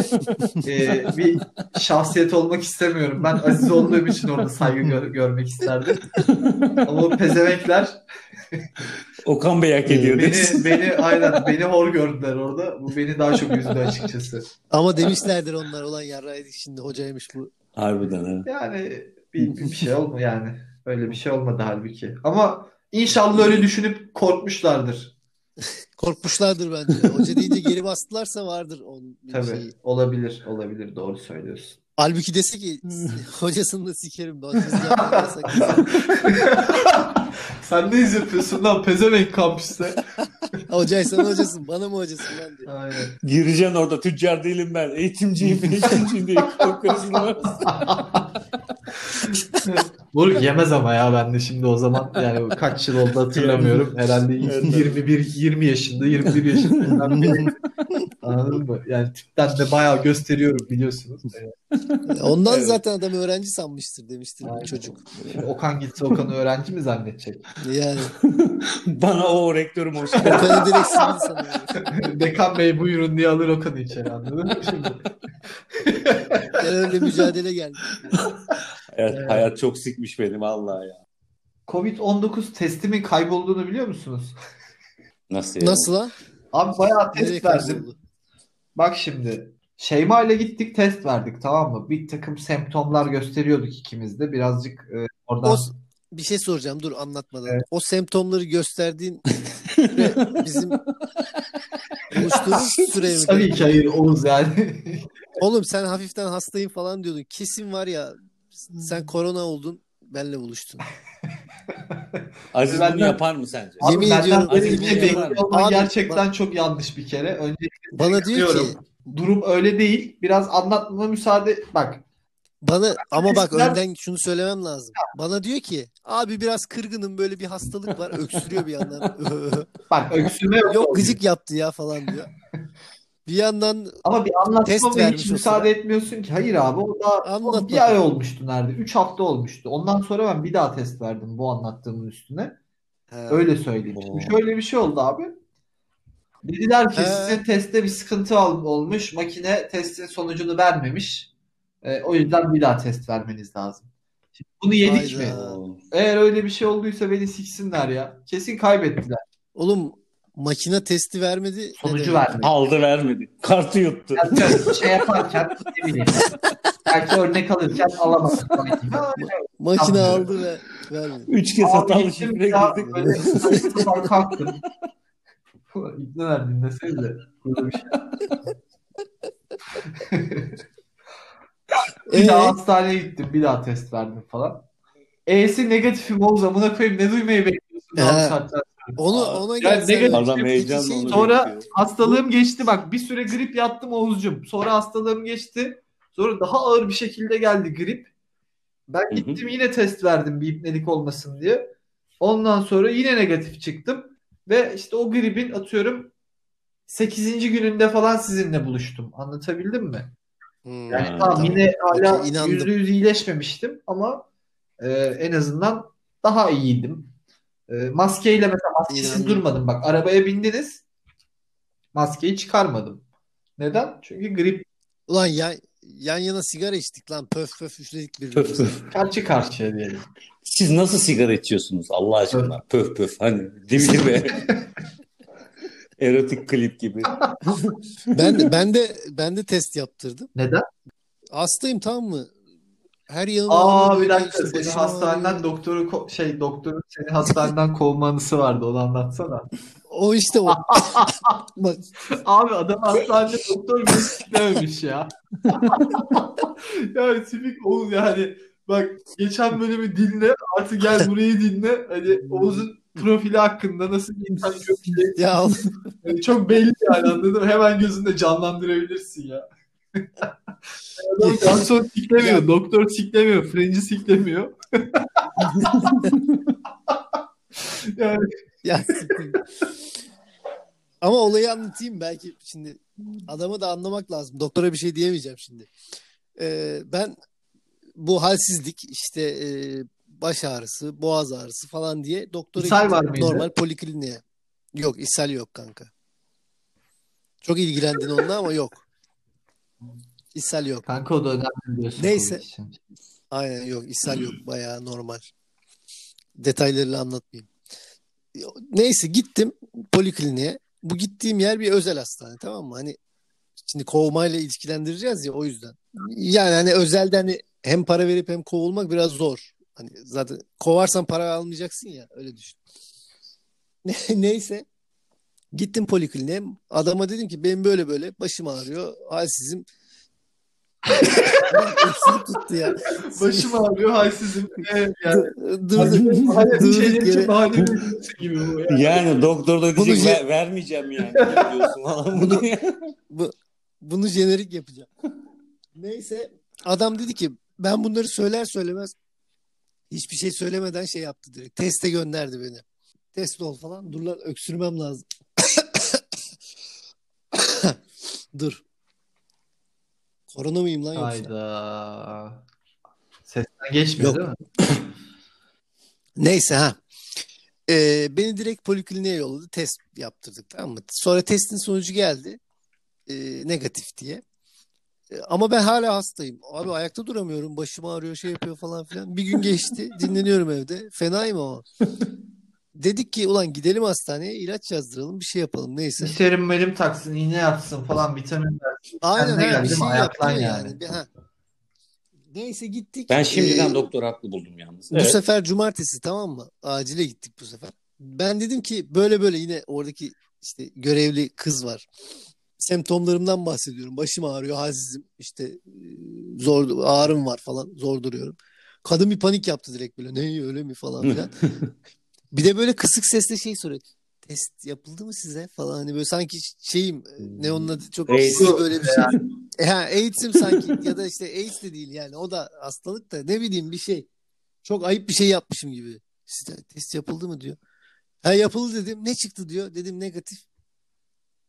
e, bir şahsiyet olmak istemiyorum. Ben aziz olduğum için orada saygı gör- görmek isterdim. Ama o pezevenkler <laughs> Okan Bey hak ediyor. beni beni aynen beni hor gördüler orada. Bu beni daha çok üzdü açıkçası. Ama demişlerdir onlar olan yarraydık şimdi hocaymış bu. Harbiden ha. Yani bir, bir şey olma yani. Öyle bir şey olmadı halbuki. Ama inşallah öyle düşünüp korkmuşlardır. <laughs> Korkmuşlardır bence. Hoca deyince geri bastılarsa vardır onun bir Tabii. şeyi. Olabilir. Olabilir. Doğru söylüyorsun. Halbuki dese ki <laughs> hocasını da sikerim. <laughs> Sen ne iz yapıyorsun lan pezevenk kampüste? <laughs> Hocaysan hocasın. Bana mı hocasın lan diye. Aynen. Gireceksin orada tüccar değilim ben. Eğitimciyim, eğitimciyim diye korkuyorsun. <laughs> Moruk yemez ama ya ben de şimdi o zaman yani kaç yıl oldu hatırlamıyorum. <laughs> Herhalde Evet. 21 20 yaşında 21 yaşında. <laughs> Anladın mı? Yani tipten de bayağı gösteriyorum biliyorsunuz. Evet. Ondan Evet. zaten adam öğrenci sanmıştır demiştir Aynen. bu çocuk. Okan gitse Okan'ı öğrenci mi zannedecek? Yani Bana o rektörüm hoş geldin. Okan'ı direkt sildi sanıyor. Dekan Bey buyurun diye alır Okan'ı içeri anladın mı? Şimdi Terörle mücadele geldi. Evet, hayat çok sikmiş beni vallahi ya. Covid-19 testimin kaybolduğunu biliyor musunuz? Nasıl ya? Nasıl lan? Abi bayağı test verdim. Bak şimdi Şeyma ile gittik test verdik tamam mı? Bir takım semptomlar gösteriyorduk ikimiz de. Birazcık e, oradan O, bir şey soracağım dur anlatmadan. Evet. O semptomları gösterdiğin bizim buluştuğumuz süre mi? Tabii ki hayır Oğuz yani. Oğlum sen hafiften hastayım falan diyordun. Kesin var ya sen korona oldun benle buluştun. <laughs> Aziz Benden- bunu yapar mı sence? Abi Yemin ediyorum, olman Abi, gerçekten çok yanlış bir kere. Öncelikle Bana diyor ki durum öyle değil. Biraz anlatmama müsaade bak. bana ama bak önden şunu söylemem lazım. Bana diyor ki abi biraz kırgınım böyle bir hastalık var öksürüyor bir yandan. Bak öksürme yok. Yok gıcık yaptı ya falan diyor. <laughs> Bir yandan Ama bir Test anlatmama vermiş hiç o müsaade sıra. etmiyorsun ki. Hayır abi o daha o Anlat bir ay bakalım. olmuştu nerede? 3 hafta olmuştu. Ondan sonra ben bir daha test verdim bu anlattığımın üstüne. Ha. Öyle söyleyeyim. Oo. Şimdi şöyle bir şey oldu abi. Dediler ki He. sizin testte bir sıkıntı al- olmuş. Makine testin sonucunu vermemiş. E, o yüzden bir daha test vermeniz lazım. Şimdi bunu yedik mi? Hayda. Oo. Eğer öyle bir şey olduysa beni siksinler ya. Kesin kaybettiler. Oğlum makine testi vermedi. Sonucu vermedi. Aldı vermedi. Kartı yuttu. Yani şey yaparken ne bileyim. Belki örnek alırken alamadım. Makine aldı ve vermedi. Üç kez hatalı şifre girdik. böyle kalktım. Ulan İbneler dinleseydi. Burada bir şey. Bir <laughs> Ee? daha hastaneye gittim. Bir daha test verdim falan. E'si negatifim Oğuz amına koyayım. Ne duymayı bekliyorsun bu saatten Onu ona Yani negatif- Adam heyecanla şey- onu Sonra bekliyor. hastalığım geçti bak. Bir süre grip yattım Oğuzcum. Sonra hastalığım geçti. Sonra daha ağır bir şekilde geldi grip. Ben gittim yine test verdim bir ipnelik olmasın diye. Ondan sonra yine negatif çıktım. Ve işte o gripin atıyorum 8. gününde falan sizinle buluştum. Anlatabildim mi? Hmm, Yani tamam tamam. yine hala inandım. %100 iyileşmemiştim ama e, en azından daha iyiydim. E, maskeyle mesela maskesiz İnandım. durmadım. Bak arabaya bindiniz maskeyi çıkarmadım. Neden? Çünkü grip Ulan yan, yan yana sigara içtik lan. Pöf pöf üfledik Pöf birbirimize. pöf. karşı karşıya diyelim. Siz nasıl sigara içiyorsunuz Allah aşkına? Pöf pöf hani dibi dibe. <laughs> Erotik klip gibi. <laughs> Ben de, ben de ben de test yaptırdım. Neden? Hastayım tamam mı? Her yanım Aa bir dakika seni hastaneden doktoru şey doktorun seni hastaneden <laughs> kovma anısı vardı onu anlatsana. O işte o. <laughs> Abi adam hastanede doktor gözükmemiş ya. <laughs> ya tipik Oğuz yani. Bak geçen bölümü dinle artık gel burayı dinle. Hani Oğuz'un profili hakkında nasıl bir insan göreceği Ya yani çok belli yani anladın mı? Hemen gözünde canlandırabilirsin ya. Adam garson siklemiyor, <laughs> doktor siklemiyor, frenci siklemiyor. <laughs> yani ya Ama olayı anlatayım belki şimdi adamı da anlamak lazım. Doktora bir şey diyemeyeceğim şimdi. Ee, ben bu halsizlik işte e, baş ağrısı, boğaz ağrısı falan diye doktora İshal var mıydı? Normal polikliniğe. Yok, ishal yok kanka. Çok ilgilendin onunla ama yok. İshal yok. kanka o da önemli. Neyse. Aynen yok. ishal yok. Bayağı normal. Detaylarıyla anlatmayayım. Neyse gittim polikliniğe. Bu gittiğim yer bir özel hastane tamam mı? Hani şimdi kovmayla ilişkilendireceğiz ya o yüzden. Yani hani özelde hani hem para verip hem kovulmak biraz zor. Hani zaten kovarsan para almayacaksın ya öyle düşün. <laughs> Neyse gittim polikliniğe. Adama dedim ki benim böyle böyle başım ağrıyor. Halsizim. Tuttu ya. Başım ağrıyor, halsizim. Evet, yani. Dur, Mahalle- dur, şeylerin dur, için yere- mahalle bilgisi gibi bu ya. Yani doktor da Bunu diyecek "Ver- vermeyeceğim yani. <laughs> Bunu- Bu, bunu jenerik yapacağım. Neyse adam dedi ki ben bunları söyler söylemez hiçbir şey söylemeden şey yaptı direkt. Teste gönderdi beni. Test ol falan. Dur lan öksürmem lazım. <coughs> Dur. Korona mıyım lan yoksa? Hayda. Sesten geçmiyor Yok. değil mi? <coughs> Neyse ha. Ee, beni direkt polikliniğe yolladı. Test yaptırdık tamam mı? Sonra testin sonucu geldi. Ee, negatif diye. Ee, ama ben hala hastayım. Abi ayakta duramıyorum. Başım ağrıyor şey yapıyor falan filan. Bir gün geçti. <laughs> dinleniyorum evde. Fenayım ama. Dedik ki ulan gidelim hastaneye ilaç yazdıralım bir şey yapalım neyse. Bir serum merim taksın, iğne yapsın falan vitamin versin. Aynen gel bir şey yaptı yani. yani. Bir- ha. Neyse gittik. Ben şimdiden Ee, doktor haklı buldum yalnız. Bu Evet. sefer cumartesi tamam mı? Acile gittik bu sefer. Ben dedim ki böyle böyle yine oradaki işte görevli kız var. Semptomlarımdan bahsediyorum. Başım ağrıyor, halsizim. işte zor ağrım var falan. Zor duruyorum. Kadın bir panik yaptı direkt böyle. Ne öyle mi falan filan. <laughs> bir de böyle kısık sesle şey soruyor. Test yapıldı mı size falan hani böyle sanki şeyim e, ne onun adı çok gizli böyle bir şey. E, ha, AIDS'im sanki <laughs> ya da işte AIDS de değil yani o da hastalık da ne bileyim bir şey. Çok ayıp bir şey yapmışım gibi. Size test yapıldı mı diyor. Ha yapıldı dedim. Ne çıktı diyor. Dedim negatif.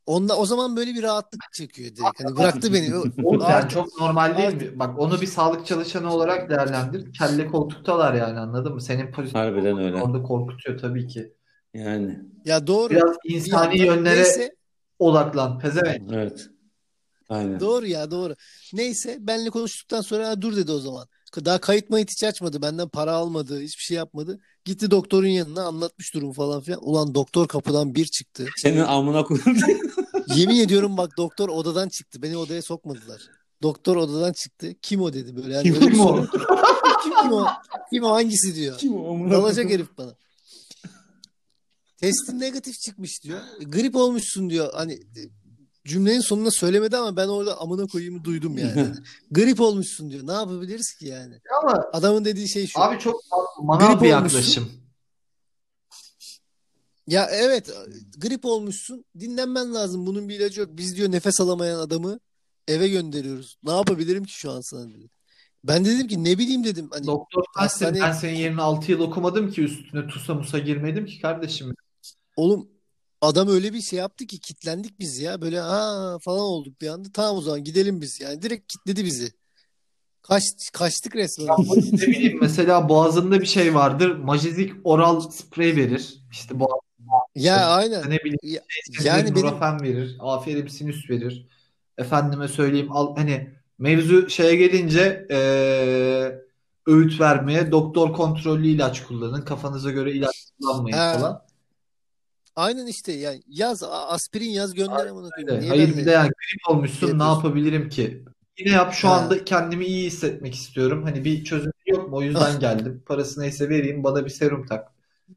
Onda o zaman böyle bir rahatlık çekiyor direkt. Hani bıraktı beni. O- <laughs> O yani çok normal değil mi? Bak onu bir sağlık çalışanı olarak değerlendir. Kelle koltuktalar yani anladın mı? Senin pozisyon Harbiden öyle. orada korkutuyor tabii ki. Yani Ya doğru. Biraz Bir insani yandan- yönlere Neyse, odaklan. Pezevenk. evet. Aynen. doğru ya doğru. Neyse benle konuştuktan sonra "Ha, dur dedi o zaman. Daha kayıt mayıt hiç açmadı. Benden para almadı. Hiçbir şey yapmadı. Gitti doktorun yanına anlatmış durum falan filan. Ulan doktor kapıdan bir çıktı. Senin amına koyayım. <laughs> Yemin ediyorum bak doktor odadan çıktı. Beni odaya sokmadılar. Doktor odadan çıktı. Kim o dedi böyle. Yani Kim o? soru. Kim, kim o? Kim o hangisi diyor. Kim o Dalacak herif bana. Testin negatif çıkmış diyor. Grip olmuşsun diyor. Hani cümlenin sonuna söylemedi ama ben orada amına koyayımı duydum yani. <laughs> Grip olmuşsun diyor. Ne yapabiliriz ki yani? Ama Adamın dediği şey şu. abi çok manav bir olmuşsun. yaklaşım. Ya evet grip olmuşsun. Dinlenmen lazım. Bunun bir ilacı yok. Biz diyor nefes alamayan adamı eve gönderiyoruz. Ne yapabilirim ki şu an sana dedi. Ben dedim ki ne bileyim dedim. Hani Doktor hastane- Ben senin yerine 6 yıl okumadım ki üstüne tusa musa girmedim ki kardeşim. oğlum adam öyle bir şey yaptı ki kitlendik biz ya. Böyle ha falan olduk bir anda. Tamam o zaman gidelim biz. Yani direkt kitledi bizi. Kaç, kaçtık resmen. Ya ne bileyim mesela boğazında bir şey vardır. Majezik oral sprey verir. İşte boğaz Ya aynen. ne bileyim Ya- yani yani benim Nurofen verir. Aferin sinüs verir. Efendime söyleyeyim al, hani mevzu şeye gelince eee, öğüt vermeye doktor kontrollü ilaç kullanın. Kafanıza göre ilaç kullanmayın Ha, falan. Aynen işte yani yaz aspirin yaz gönder amına koyayım. Evet, Niye Hayır bir de yani grip olmuşsun ne yapabilirim ki? Yine yap şu Ha. anda kendimi iyi hissetmek istiyorum. Hani bir çözüm yok mu? O yüzden geldim. Parası neyse vereyim bana bir serum tak.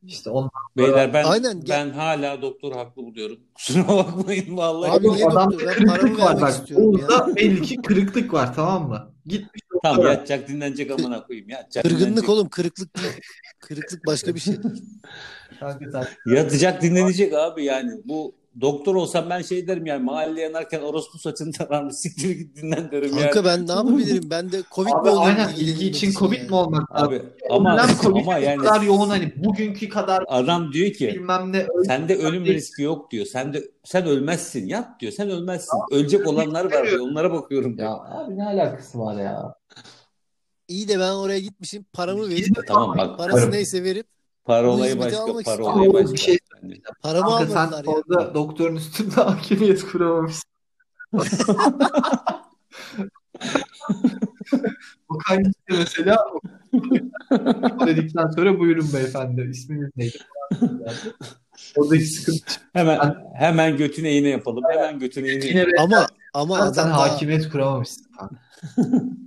İşte ondan Beyler ben Aynen. ben hala doktor haklı buluyorum. <laughs> Kusura bakmayın vallahi. Abi niye adamda doktor? Kırıklık var bak. Orada belli ki kırıklık var tamam mı? Gitmiş Tamam yatacak dinlenecek amına koyayım. Yatacak Kırgınlık dinlenecek. oğlum kırıklık değil. Kırıklık başka bir şey. <laughs> Yatacak dinlenecek abi yani. Bu doktor olsam ben şey derim yani mahalle yanarken orospu saçını tararmış siktir git dinlen derim yani. Kanka ben ne yapabilirim? Ben de Covid Abi mi olayım? aynen ilgi için Covid yani. mi olmak lazım? Abi ama Covid ama yani kadar yoğun hani bugünkü kadar adam diyor ki bilmem ne sende ölüm riski yok diyor. Sen de sen ölmezsin. Yat diyor. Sen ölmezsin. Ölecek olanlar var diyor. Onlara bakıyorum diyor. Ya abi ne alakası var ya? İyi de ben oraya gitmişim. Paramı verip Tamam bak. parası Para- neyse verip Para olayı başka, almak para istiyorum. olayı Ama başka. bir şey- Yani. paramı Kanka sen almadılar ya. orada doktorun üstünde <laughs> hakimiyet kuramamışsın. <laughs> o kaynakta mesela <laughs> dedikten sonra buyurun beyefendi isminiz neydi? <laughs> Oradaki sıkıntı Hemen hemen götüne iğne yapalım. Hemen götüne iğne yapalım. Ama <laughs> ama sen adam daha, hakimiyet kuramamışsın.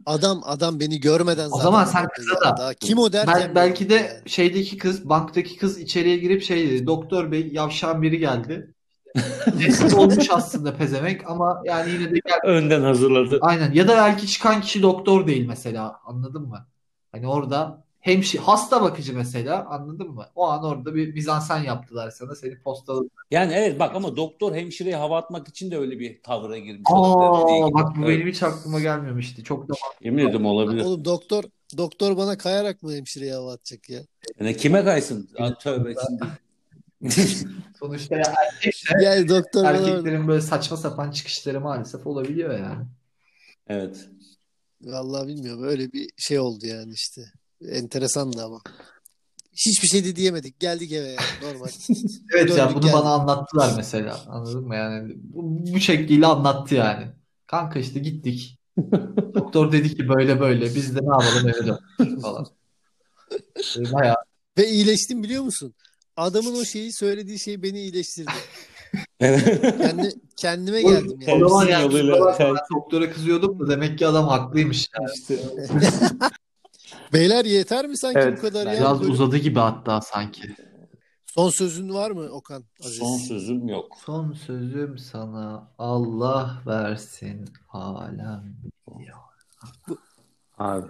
adam adam beni görmeden O zaten zaman sen orada kıza da- daha kim o derken Bel- belki de yani. şeydeki kız, banktaki kız içeriye girip şey dedi. Doktor bey yavşan biri geldi. Eski olmuş aslında pezemek ama yani yine de gel. Önden hazırladı. Aynen. Ya da belki çıkan kişi doktor değil mesela. Anladın mı? Hani orada hemşi hasta bakıcı mesela anladın mı? O an orada bir mizansen yaptılar sana. Seni postaladı. Yani evet bak ama doktor hemşireye hava atmak için de öyle bir tavra girmiş. Aa bak bu benim hiç aklıma gelmemişti. Çok da Yemin ederim olabilir. Oğlum doktor doktor bana kayarak mı hemşireye hava atacak ya? Yani kime kaysın? Aa, tövbe şimdi. <laughs> sonuçta ya erkek de Yani doktor bana erkeklerin böyle saçma sapan çıkışları maalesef olabiliyor yani. evet. Vallahi bilmiyorum öyle bir şey oldu yani işte. Enteresandı ama. Hiçbir şey de diyemedik. Geldik eve yani normal. <laughs> Evet ya bunu geldik. bana anlattılar mesela. Anladın mı yani? Bu, bu şekliyle anlattı yani. Kanka işte gittik. <laughs> Doktor dedi ki böyle böyle. Biz de ne yapalım eve döndük falan. Bayağı <laughs> Ve iyileştim biliyor musun? Adamın o şeyi söylediği şey beni iyileştirdi. Kendi, kendime geldim yani. o zaman yani yoluyla doktora kızıyordum da demek ki adam haklıymış. Yani. İşte. <laughs> Beyler yeter mi sanki Evet, bu kadar ya? Biraz Böyle- uzadı gibi hatta sanki. Son sözün var mı Okan? Aziz? Son sözüm yok. Son sözüm sana Allah versin alem. Abi.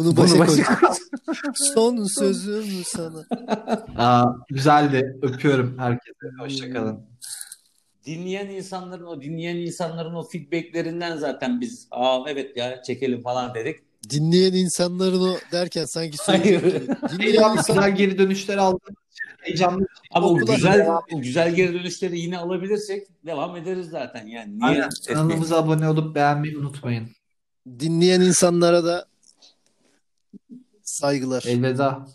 Bunu Bunu başa koy. başa Son sözüm sana. Aa, güzeldi. Öpüyorum herkese. Hoşçakalın. dinleyen insanların o dinleyen insanların o feedbacklerinden zaten biz aa evet ya çekelim falan dedik. Dinleyen insanların o derken sanki Hayır. Dinleyen abi, insan... güzel geri dönüşler aldım. Heyecanlı. Ama o güzel o güzel geri dönüşleri yine alabilirsek devam ederiz zaten yani. Niye Aynen. Kanalımıza abone olup beğenmeyi unutmayın. Dinleyen insanlara da saygılar. Elveda.